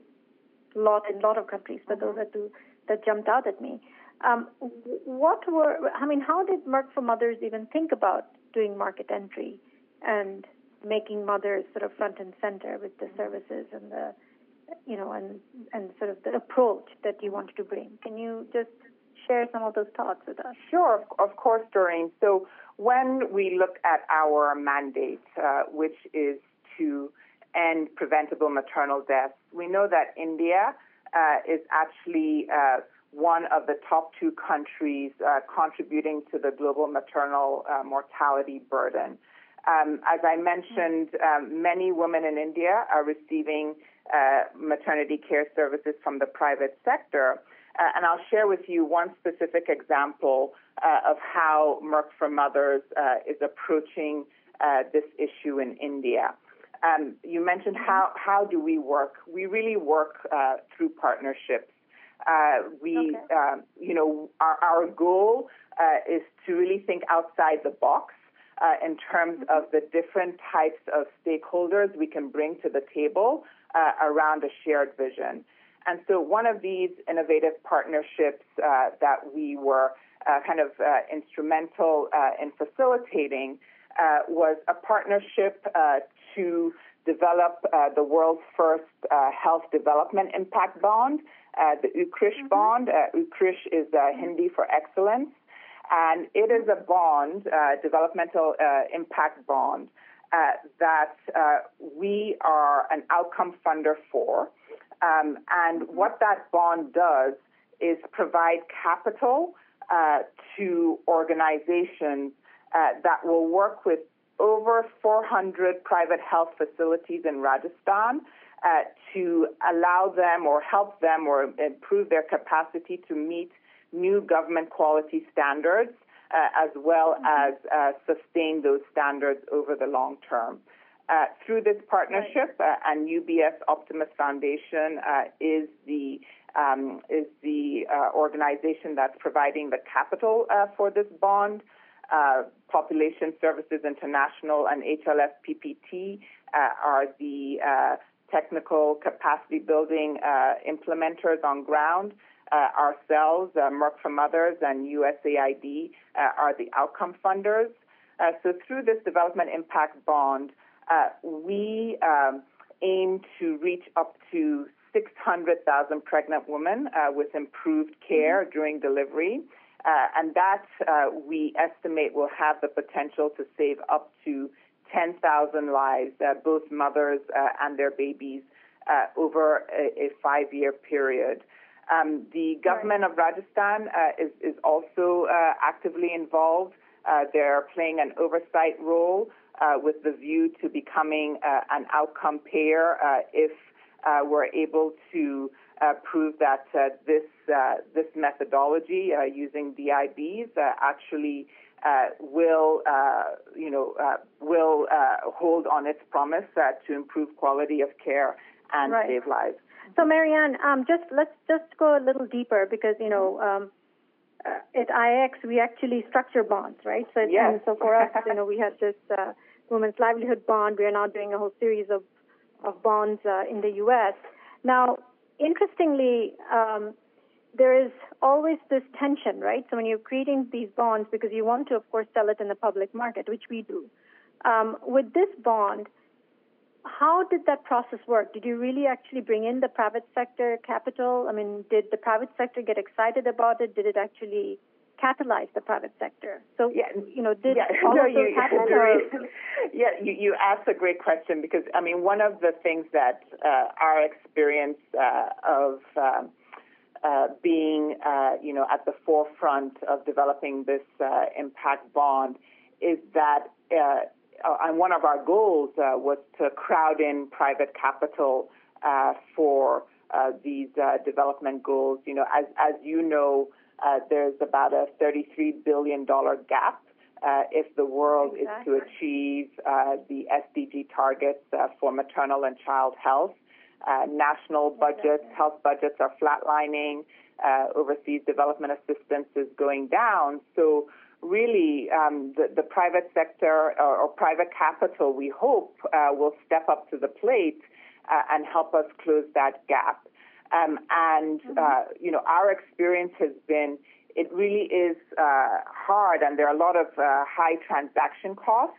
a lot in a lot of countries, but those are two that jumped out at me. Um, what were I mean? How did Merck for Mothers even think about doing market entry and making mothers sort of front and center with the services and the you know and and sort of the approach that you wanted to bring? Can you just share some of those thoughts with us? Sure, of course, Durreen. So when we look at our mandate, uh, which is to end preventable maternal deaths, we know that India uh, is actually uh, one of the top two countries uh, contributing to the global maternal uh, mortality burden. Um, as I mentioned, um, many women in India are receiving uh, maternity care services from the private sector. Uh, and I'll share with you one specific example uh, of how Merck for Mothers uh, is approaching uh, this issue in India. Um, you mentioned how, how do we work? We really work uh, through partnerships. Uh, we, okay. Um, you know, our, our goal is to really think outside the box in terms of the different types of stakeholders we can bring to the table around a shared vision. And so one of these innovative partnerships uh, that we were uh, kind of uh, instrumental uh, in facilitating uh, was a partnership uh, to develop the world's first health development impact bond, the Utkarsh mm-hmm. bond. Utkarsh is Hindi for excellence. And it is a bond, developmental impact bond, that we are an outcome funder for. Um, and what that bond does is provide capital uh, to organizations uh, that will work with over 400 private health facilities in Rajasthan uh, to allow them or help them or improve their capacity to meet new government quality standards uh, as well as uh, sustain those standards over the long term. Uh, through this partnership, and UBS Optimus Foundation is the um, is the organization that's providing the capital for this bond. Population Services International and HLS PPT are the technical capacity building implementers on ground. Ourselves, Merck for Mothers, and USAID are the outcome funders. so through this development impact bond, uh, we um, aim to reach up to 600,000 pregnant women uh, with improved care mm-hmm. during delivery. Uh, and that uh, we estimate will have the potential to save up to 10,000 lives, uh, both mothers uh, and their babies, over a, a five year period. Um, the government right. of Rajasthan is, is also actively involved. they're playing an oversight role uh, with the view to becoming uh, an outcome payer uh, if uh, we're able to uh, prove that this this methodology using DIBs actually will you know will hold on its promise to improve quality of care and right. save lives. So, Mary-Ann, um, just let's just go a little deeper because you know. Um, uh, at IIX, we actually structure bonds, right? So, yes. so for us, you know, we had this uh, women's livelihood bond. We are now doing a whole series of of bonds uh, in the U.S. Now, interestingly, um, there is always this tension, right? So when you're creating these bonds, because you want to, of course, sell it in the public market, which we do. Um, with this bond, how did that process work? Did you really actually bring in the private sector capital? I mean, did the private sector get excited about it? Did it actually catalyze the private sector. So, yeah, you know, did yeah, all no, of those you, happen? yeah, you, you asked a great question because, I mean, one of the things that uh, our experience uh, of um, uh, being, uh, you know, at the forefront of developing this uh, impact bond is that, uh, and one of our goals was to crowd in private capital for these development goals. You know, as as you know, there's about a 33 billion dollar gap uh, if the world exactly. is to achieve uh, the SDG targets uh, for maternal and child health. Uh, national budgets, exactly. health budgets are flatlining. Uh, overseas development assistance is going down. So, really, um, the, the, private sector or, or, private capital, we hope, uh, will step up to the plate and help us close that gap. Um, and, mm-hmm. you know, our experience has been it really is uh, hard, and there are a lot of uh, high transaction costs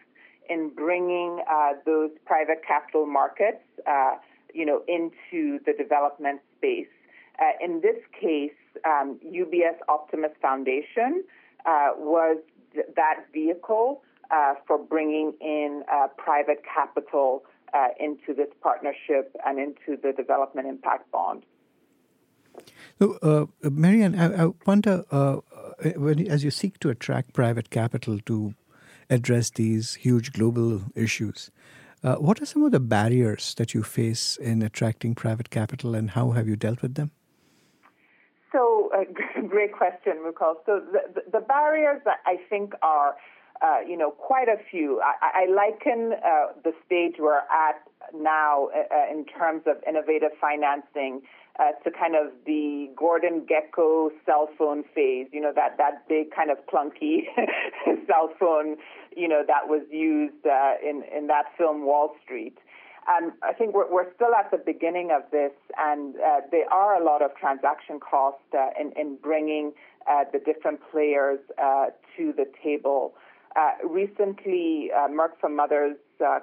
in bringing uh, those private capital markets, uh, you know, into the development space. Uh, in this case, um, UBS Optimus Foundation uh, was th- that vehicle for bringing in private capital into this partnership and into the development impact bond. So, uh, Mary-Ann, I, I wonder, uh, uh, when, as you seek to attract private capital to address these huge global issues, uh, what are some of the barriers that you face in attracting private capital, and how have you dealt with them? Uh, great question, Mukul. So, the, the barriers I think are uh, you know, quite a few. I, I liken uh, the stage we're at now uh, in terms of innovative financing uh, to kind of the Gordon Gekko cell phone phase, you know, that, that big kind of clunky cell phone, you know, that was used uh, in, in that film Wall Street. I think we're, we're still at the beginning of this, and uh, there are a lot of transaction costs uh, in, in bringing uh, the different players uh, to the table. Uh, recently, uh, Merck for Mothers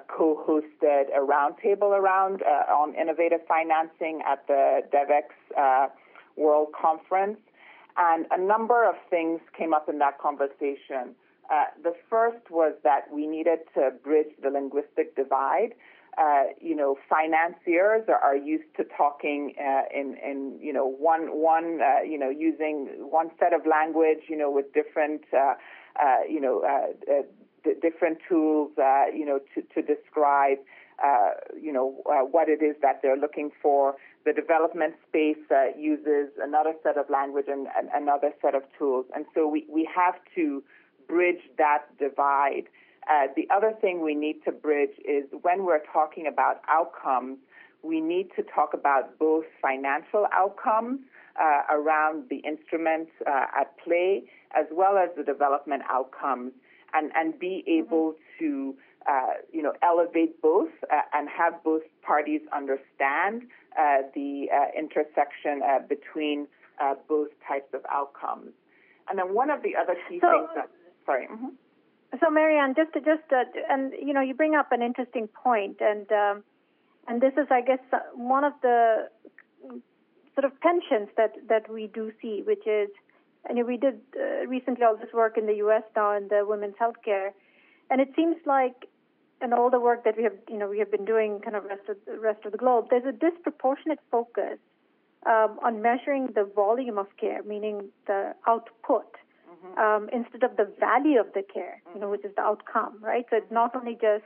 co-hosted a roundtable around on innovative financing at the Devex World Conference, and a number of things came up in that conversation. The first was that we needed to bridge the linguistic divide. Uh, you know, financiers are, are used to talking uh, in, in, you know, one, one, uh, you know, using one set of language, you know, with different uh, you know, uh, uh, d- different tools, you know, to, to describe, you know, what it is that they're looking for. The development space uses another set of language and, and another set of tools, and so we, we have to bridge that divide. Uh, the other thing we need to bridge is when we're talking about outcomes, we need to talk about both financial outcomes uh, around the instruments uh, at play as well as the development outcomes and, and be mm-hmm. able to uh, you know elevate both uh, and have both parties understand uh, the uh, intersection between both types of outcomes. And then one of the other key so, things that sorry. Mm-hmm. So Mary-Ann, just to, just and you know you bring up an interesting point and um, and this is I guess one of the sort of tensions that that we do see, which is, and we did uh, recently all this work in the U.S. now in the women's healthcare, and it seems like, and all the work that we have, you know, we have been doing, kind of rest of the rest of the globe, there's a disproportionate focus um, on measuring the volume of care, meaning the output. Mm-hmm. Um, instead of the value of the care, you know, which is the outcome, right? So it's not only just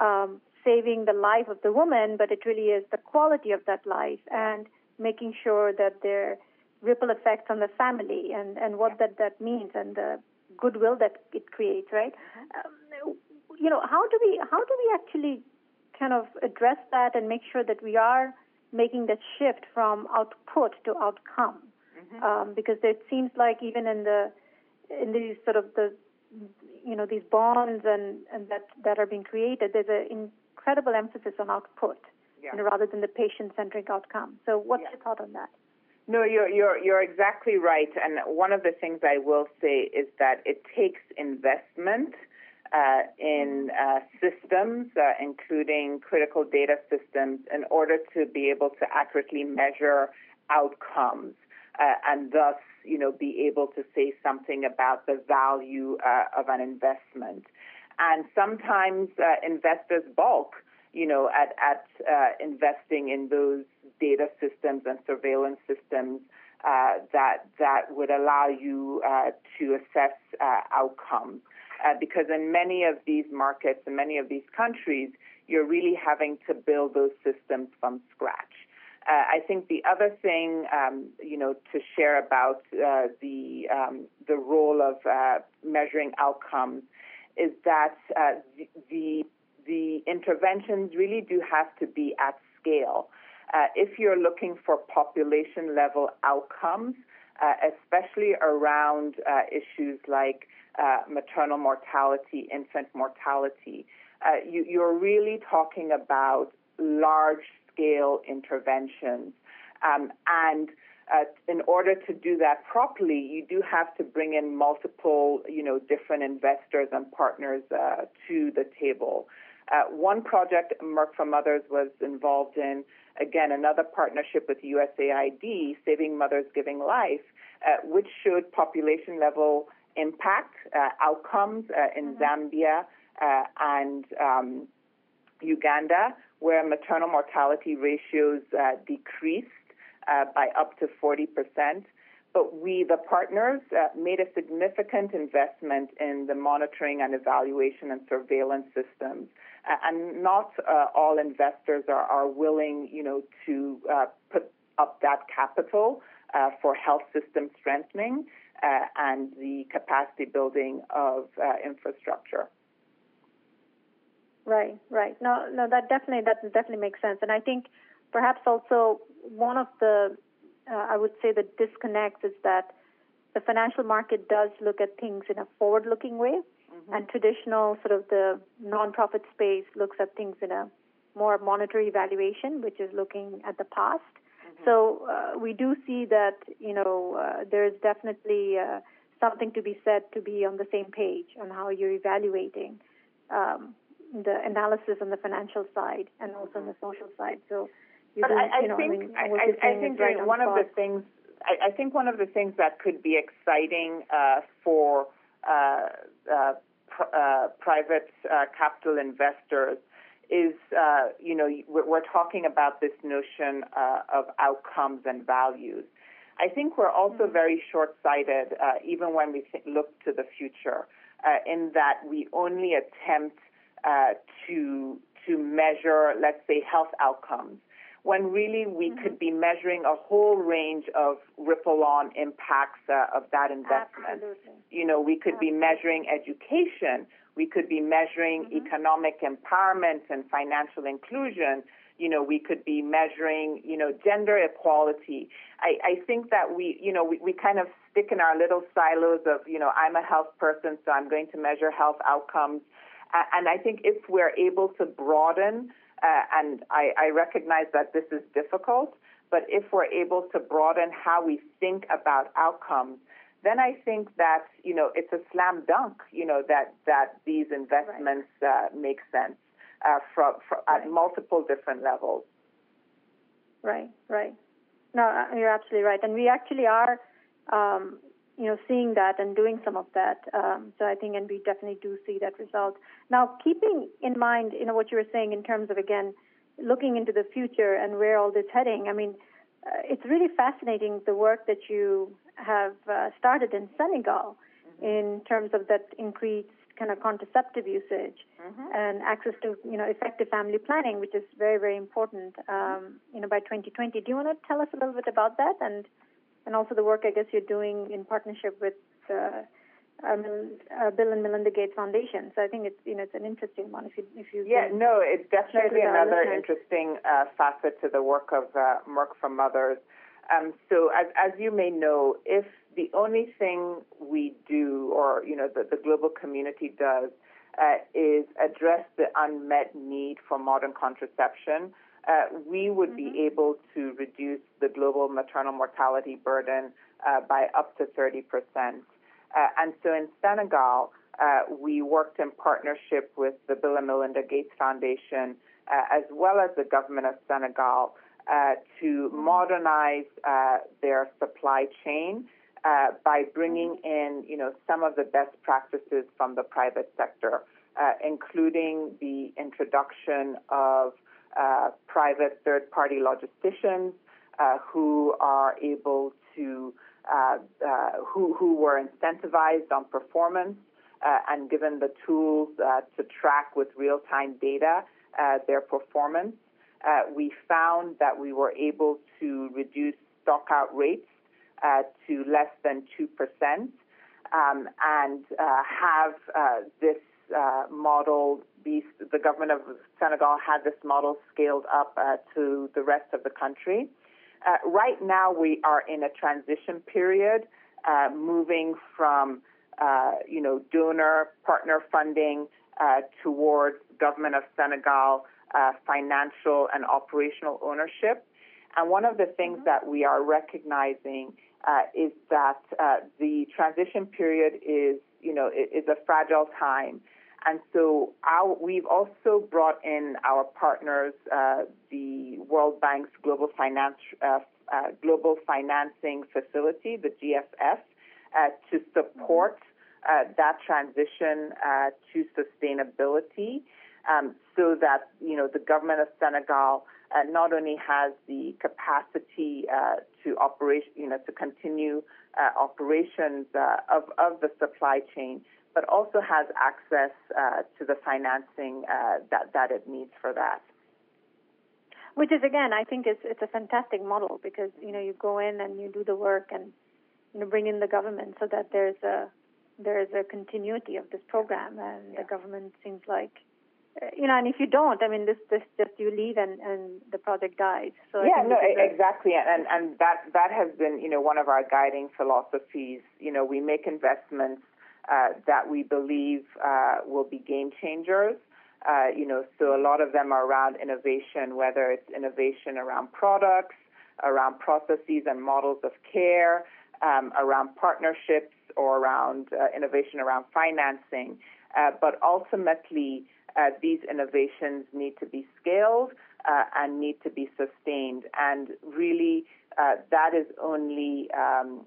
um, saving the life of the woman, but it really is the quality of that life. And making sure that there ripple effects on the family and, and what that, that means and the goodwill that it creates, right? Mm-hmm. Um, you know, how do we how do we actually kind of address that and make sure that we are making that shift from output to outcome? Mm-hmm. Um, because it seems like even in the in these sort of the you know these bonds and, and that that are being created, there's an incredible emphasis on output yeah. you know, rather than the patient-centric outcome. So, what's yeah. your thought on that? No, you're you're you're exactly right. And one of the things I will say is that it takes investment uh, in uh, systems, uh, including critical data systems, in order to be able to accurately measure outcomes. uh, and thus, you know, be able to say something about the value uh, of an investment. And sometimes uh, investors balk, you know, at, at uh, investing in those data systems and surveillance systems uh, that that would allow you uh, to assess outcomes. because in many of these markets, in many of these countries, you're really having to build those systems from scratch. Uh, I think the other thing, um, you know, to share about uh, the um, the role of uh, measuring outcomes is that uh, the, the, interventions really do have to be at scale. Uh, if you're looking for population level outcomes, uh, especially around issues like maternal mortality, infant mortality, you, you're really talking about large scale interventions. Um, and uh, in order to do that properly, you do have to bring in multiple, you know, different investors and partners uh, to the table. Uh, one project Merck for Mothers was involved in, again, another partnership with USAID, Saving Mothers Giving Life, uh, which showed population level impact uh, outcomes uh, in mm-hmm. Zambia and um, Uganda, where maternal mortality ratios uh, decreased uh, by up to 40%. But we, the partners, uh, made a significant investment in the monitoring and evaluation and surveillance systems. and not all investors are, willing, you know, to put up that capital for health system strengthening and the capacity building of infrastructure. Right, right. No, no, that definitely that definitely makes sense, and I think perhaps also one of the uh, I would say the disconnects is that the financial market does look at things in a forward-looking way, mm-hmm. and traditional sort of the nonprofit space looks at things in a more monetary valuation, which is looking at the past. Mm-hmm. So uh, we do see that you know uh, there's definitely uh, something to be said to be on the same page on how you're evaluating um, the analysis on the financial side and also on the social side. So, you but I, I you know, think I, mean, I, I think right one of the things I, I, think one of the things that could be exciting uh, for uh, uh, pr- uh, private uh, capital investors is, uh, you know, we're, we're, talking about this notion of outcomes and values. I think we're also mm-hmm. very short-sighted, even when we th- look to the future, in that we only attempt uh, to to measure, let's say, health outcomes, when really we mm-hmm. could be measuring a whole range of ripple-on impacts uh, of that investment. Absolutely. You know, we could Absolutely. be measuring education, we could be measuring mm-hmm. economic empowerment and financial inclusion. You know, we could be measuring, you know, gender equality. I, I think that we, you know, we, we kind of stick in our little silos of, you know, I'm a health person, so I'm going to measure health outcomes and I think if we're able to broaden, uh, and I, I recognize that this is difficult, but if we're able to broaden how we think about outcomes, then I think that you know it's a slam dunk. You know that that these investments right. uh, make sense uh, from, from right. at multiple different levels. Right, right. No, uh, you're absolutely right, and we actually are um, you know, seeing that and doing some of that. Um, so I think, and we definitely do see that result. Now, keeping in mind, you know, what you were saying in terms of again looking into the future and where all this heading. I mean, uh, it's really fascinating the work that you have uh, started in Senegal mm-hmm. in terms of that increased kind of contraceptive usage mm-hmm. and access to you know effective family planning, which is very very important. Um, you know, by 2020. Do you want to tell us a little bit about that and and also the work I guess you're doing in partnership with uh, um, uh, Bill and Melinda Gates Foundation. So I think it's you know it's an interesting one. If you if you yeah no, it's definitely another interesting uh, facet to the work of uh, Merck for Mothers. Um, so as as you may know, if the only thing we do, or you know the, the global community does, uh, is address the unmet need for modern contraception uh, we would mm-hmm. be able to reduce the global maternal mortality burden uh, by up to 30%. Uh, and so in Senegal, uh, we worked in partnership with the Bill and Melinda Gates Foundation, uh, as well as the government of Senegal, to modernize their supply chain by bringing in, you know, some of the best practices from the private sector, including the introduction of private third-party logisticians who are able to uh, uh, who, who were incentivized on performance uh, and given the tools to track with real time data their performance. we found that we were able to reduce stockout rates to less than 2% um, and have this model be, the government of Senegal had this model scaled up to the rest of the country. Uh, right now, we are in a transition period, uh, moving from uh, you know donor partner funding uh, towards government of Senegal uh, financial and operational ownership. And one of the things mm-hmm. that we are recognizing uh, is that the transition period is you know is a fragile time. And so our, we've also brought in our partners, uh, the World Bank's Global, Finance, uh, uh, Global Financing Facility, the GFF, uh, to support uh, that transition uh, to sustainability. Um, so that, you know, the government of Senegal not only has the capacity to operate, you know, to continue operations of, of the supply chain, but also has access uh, to the financing uh, that, that it needs for that. Which is again, I think it's it's a fantastic model because you know you go in and you do the work and you know bring in the government so that there's a there's a continuity of this program and yeah. the government seems like uh, you know, and if you don't, I mean, this this just you leave and and the project dies. So yeah, no, exactly, and and that that has been you know one of our guiding philosophies. You know, we make investments that we believe uh, will be game changers. Uh, you know, so a lot of them are around innovation, whether it's innovation around products, around processes and models of care, um, around partnerships, or around uh, innovation around financing. Uh, but ultimately, uh, these innovations need to be scaled and need to be sustained. And really, that is only um,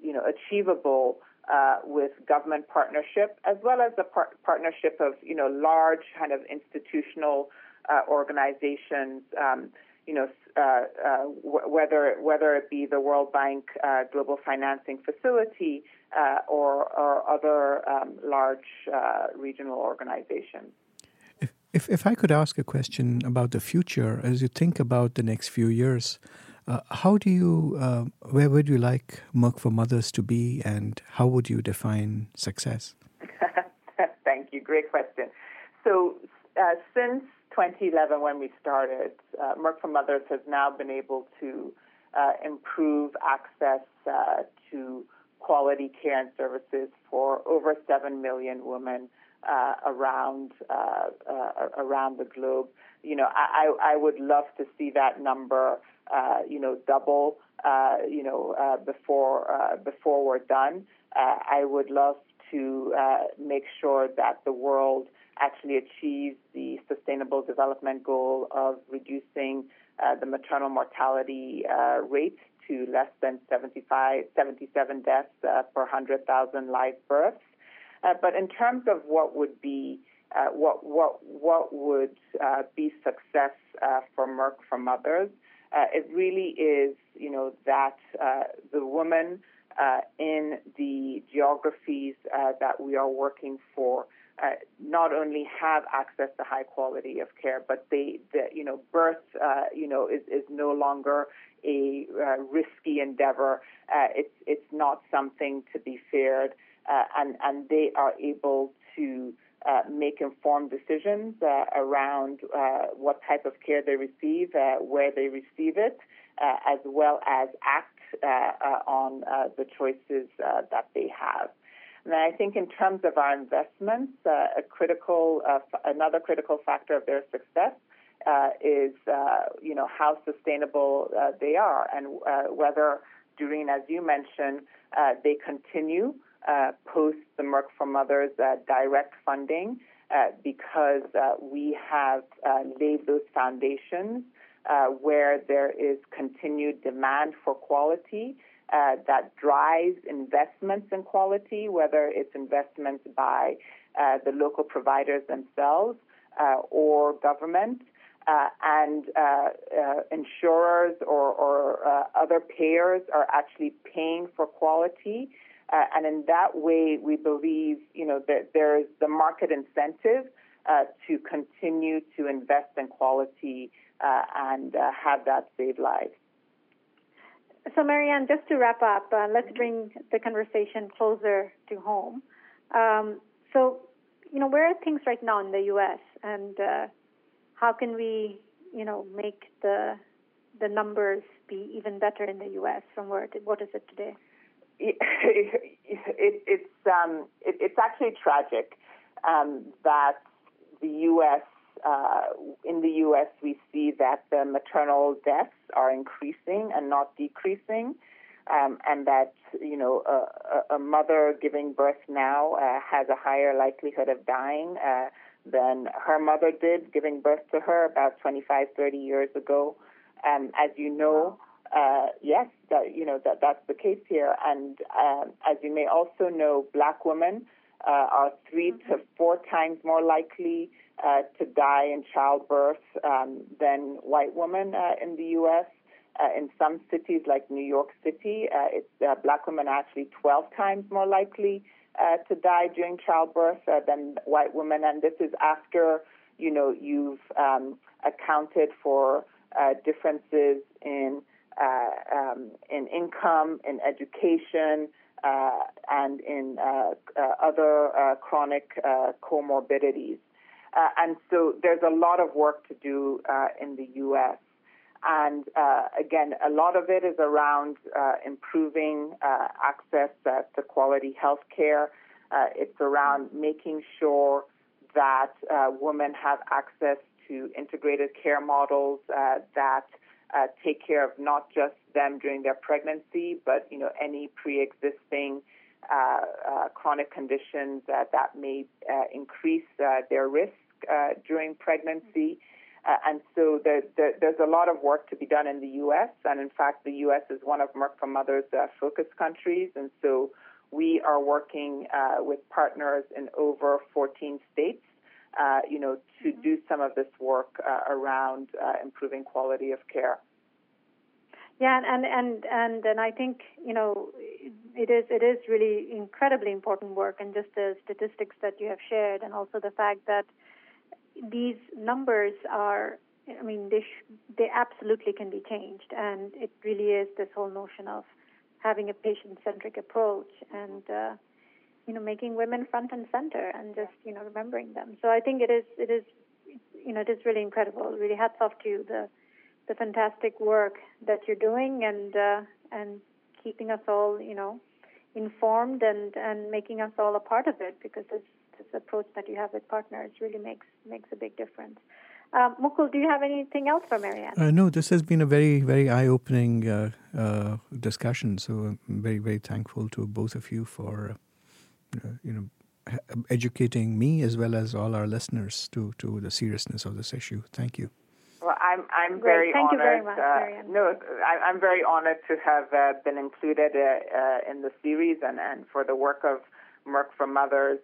you know achievable uh, with government partnership, as well as the par- partnership of you know large kind of institutional uh, organizations. Um, you know, uh, uh w- whether whether it be the World Bank uh, Global Financing Facility uh, or, or other um, large regional organizations. If, if if I could ask a question about the future, as you think about the next few years. Uh, how do you, uh, where would you like Merck for Mothers to be, and how would you define success? Thank you. Great question. So, uh, since 2011, when we started, uh, Merck for Mothers has now been able to uh, improve access uh, to quality care and services for over 7 million women around around the globe. You know, I, I would love to see that number uh, you know, double, uh, you know, uh, before uh, before we're done. Uh, I would love to uh, make sure that the world actually achieves the Sustainable Development Goal of reducing the maternal mortality rate to less than 75, 77 deaths per 100,000 live births. But in terms of what would be what what what would be success for Merck for mothers, uh, it really is, you know, that uh, the women uh, in the geographies uh, that we are working for uh, not only have access to high quality of care, but they, the, you know, birth, uh, you know, is, no longer a risky endeavor. it's it's not something to be feared, Uh, and and they are able to uh, make informed decisions uh, around uh, what type of care they receive, uh, where they receive it, uh, as well as act uh, uh, on the choices that they have. And I think in terms of our investments, a critical, another critical factor of their success is, you know, how sustainable they are and whether, Durreen, as you mentioned, they continue uh, post the Merck for Mothers uh, direct funding uh, because uh, we have uh, laid those foundations uh, where there is continued demand for quality uh, that drives investments in quality, whether it's investments by uh, the local providers themselves uh, or government. Uh, and uh, insurers or, or other payers are actually paying for quality. And in that way, we believe, you know, that there is the market incentive to continue to invest in quality and have that save lives. So, Mary-Ann, just to wrap up, uh, let's bring the conversation closer to home. Um, so, you know, where are things right now in the U.S. and uh, how can we, you know, make the the numbers be even better in the U.S. from where it, what is it today? It, it, it's um, it, it's actually tragic um, that the U.S. Uh, in the U.S. we see that the maternal deaths are increasing and not decreasing um, and that you know a, a, mother giving birth now uh, has a higher likelihood of dying uh, than her mother did giving birth to her about 25, 30 years ago. Um, as you know, uh, yes, that, you know that that's the case here. And um, as you may also know, black women uh, are 3 mm-hmm. to four times more likely uh, to die in childbirth um, than white women uh, in the U.S. Uh, in some cities like New York City, uh, it's, black women are actually 12 times more likely to die during childbirth than white women, and this is after you know you've um, accounted for differences in um, in income, in education, and in other chronic comorbidities. and so there's a lot of work to do in the U.S. And uh, again, a lot of it is around uh, improving uh, access uh, to quality health care. Uh, it's around making sure that uh, women have access to integrated care models that take care of not just them during their pregnancy, but you know any pre-existing chronic conditions that may increase their risk during pregnancy. Uh, and so the, the, there's a lot of work to be done in the U.S. And in fact, the U.S. is one of Merck for Mothers' uh, focus countries. And so we are working uh, with partners in over 14 states, uh, you know, to mm-hmm. do some of this work uh, around uh, improving quality of care. Yeah, and and and and I think you know it is it is really incredibly important work, and just the statistics that you have shared, and also the fact that these numbers are, I mean, they, sh- they absolutely can be changed. And it really is this whole notion of having a patient centric approach and, uh, you know, making women front and center and just, you know, remembering them. So I think it is, it is, you know, it is really incredible. Really hats off to you the, the fantastic work that you're doing and, uh, and keeping us all, you know, informed and, and making us all a part of it because it's this approach that you have with partners really makes makes a big difference. Um, Mukul, do you have anything else for Mary-Ann? Uh, no, this has been a very, very eye-opening uh, uh, discussion. So I'm very, very thankful to both of you for, uh, you know, educating me as well as all our listeners to to the seriousness of this issue. Thank you. Well, I'm I'm very Thank honored. you very much, uh, no, I, am very honored to have uh, been included in the series and, and for the work of Merck for Mothers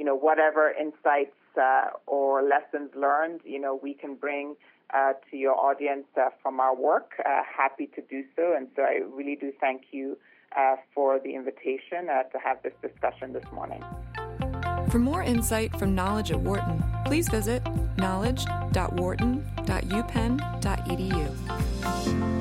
you know, whatever insights uh, or lessons learned, you know, we can bring uh, to your audience uh, from our work. Uh, happy to do so. And so I really do thank you uh, for the invitation uh, to have this discussion this morning. For more insight from Knowledge at Wharton, please visit knowledge.wharton.upenn.edu.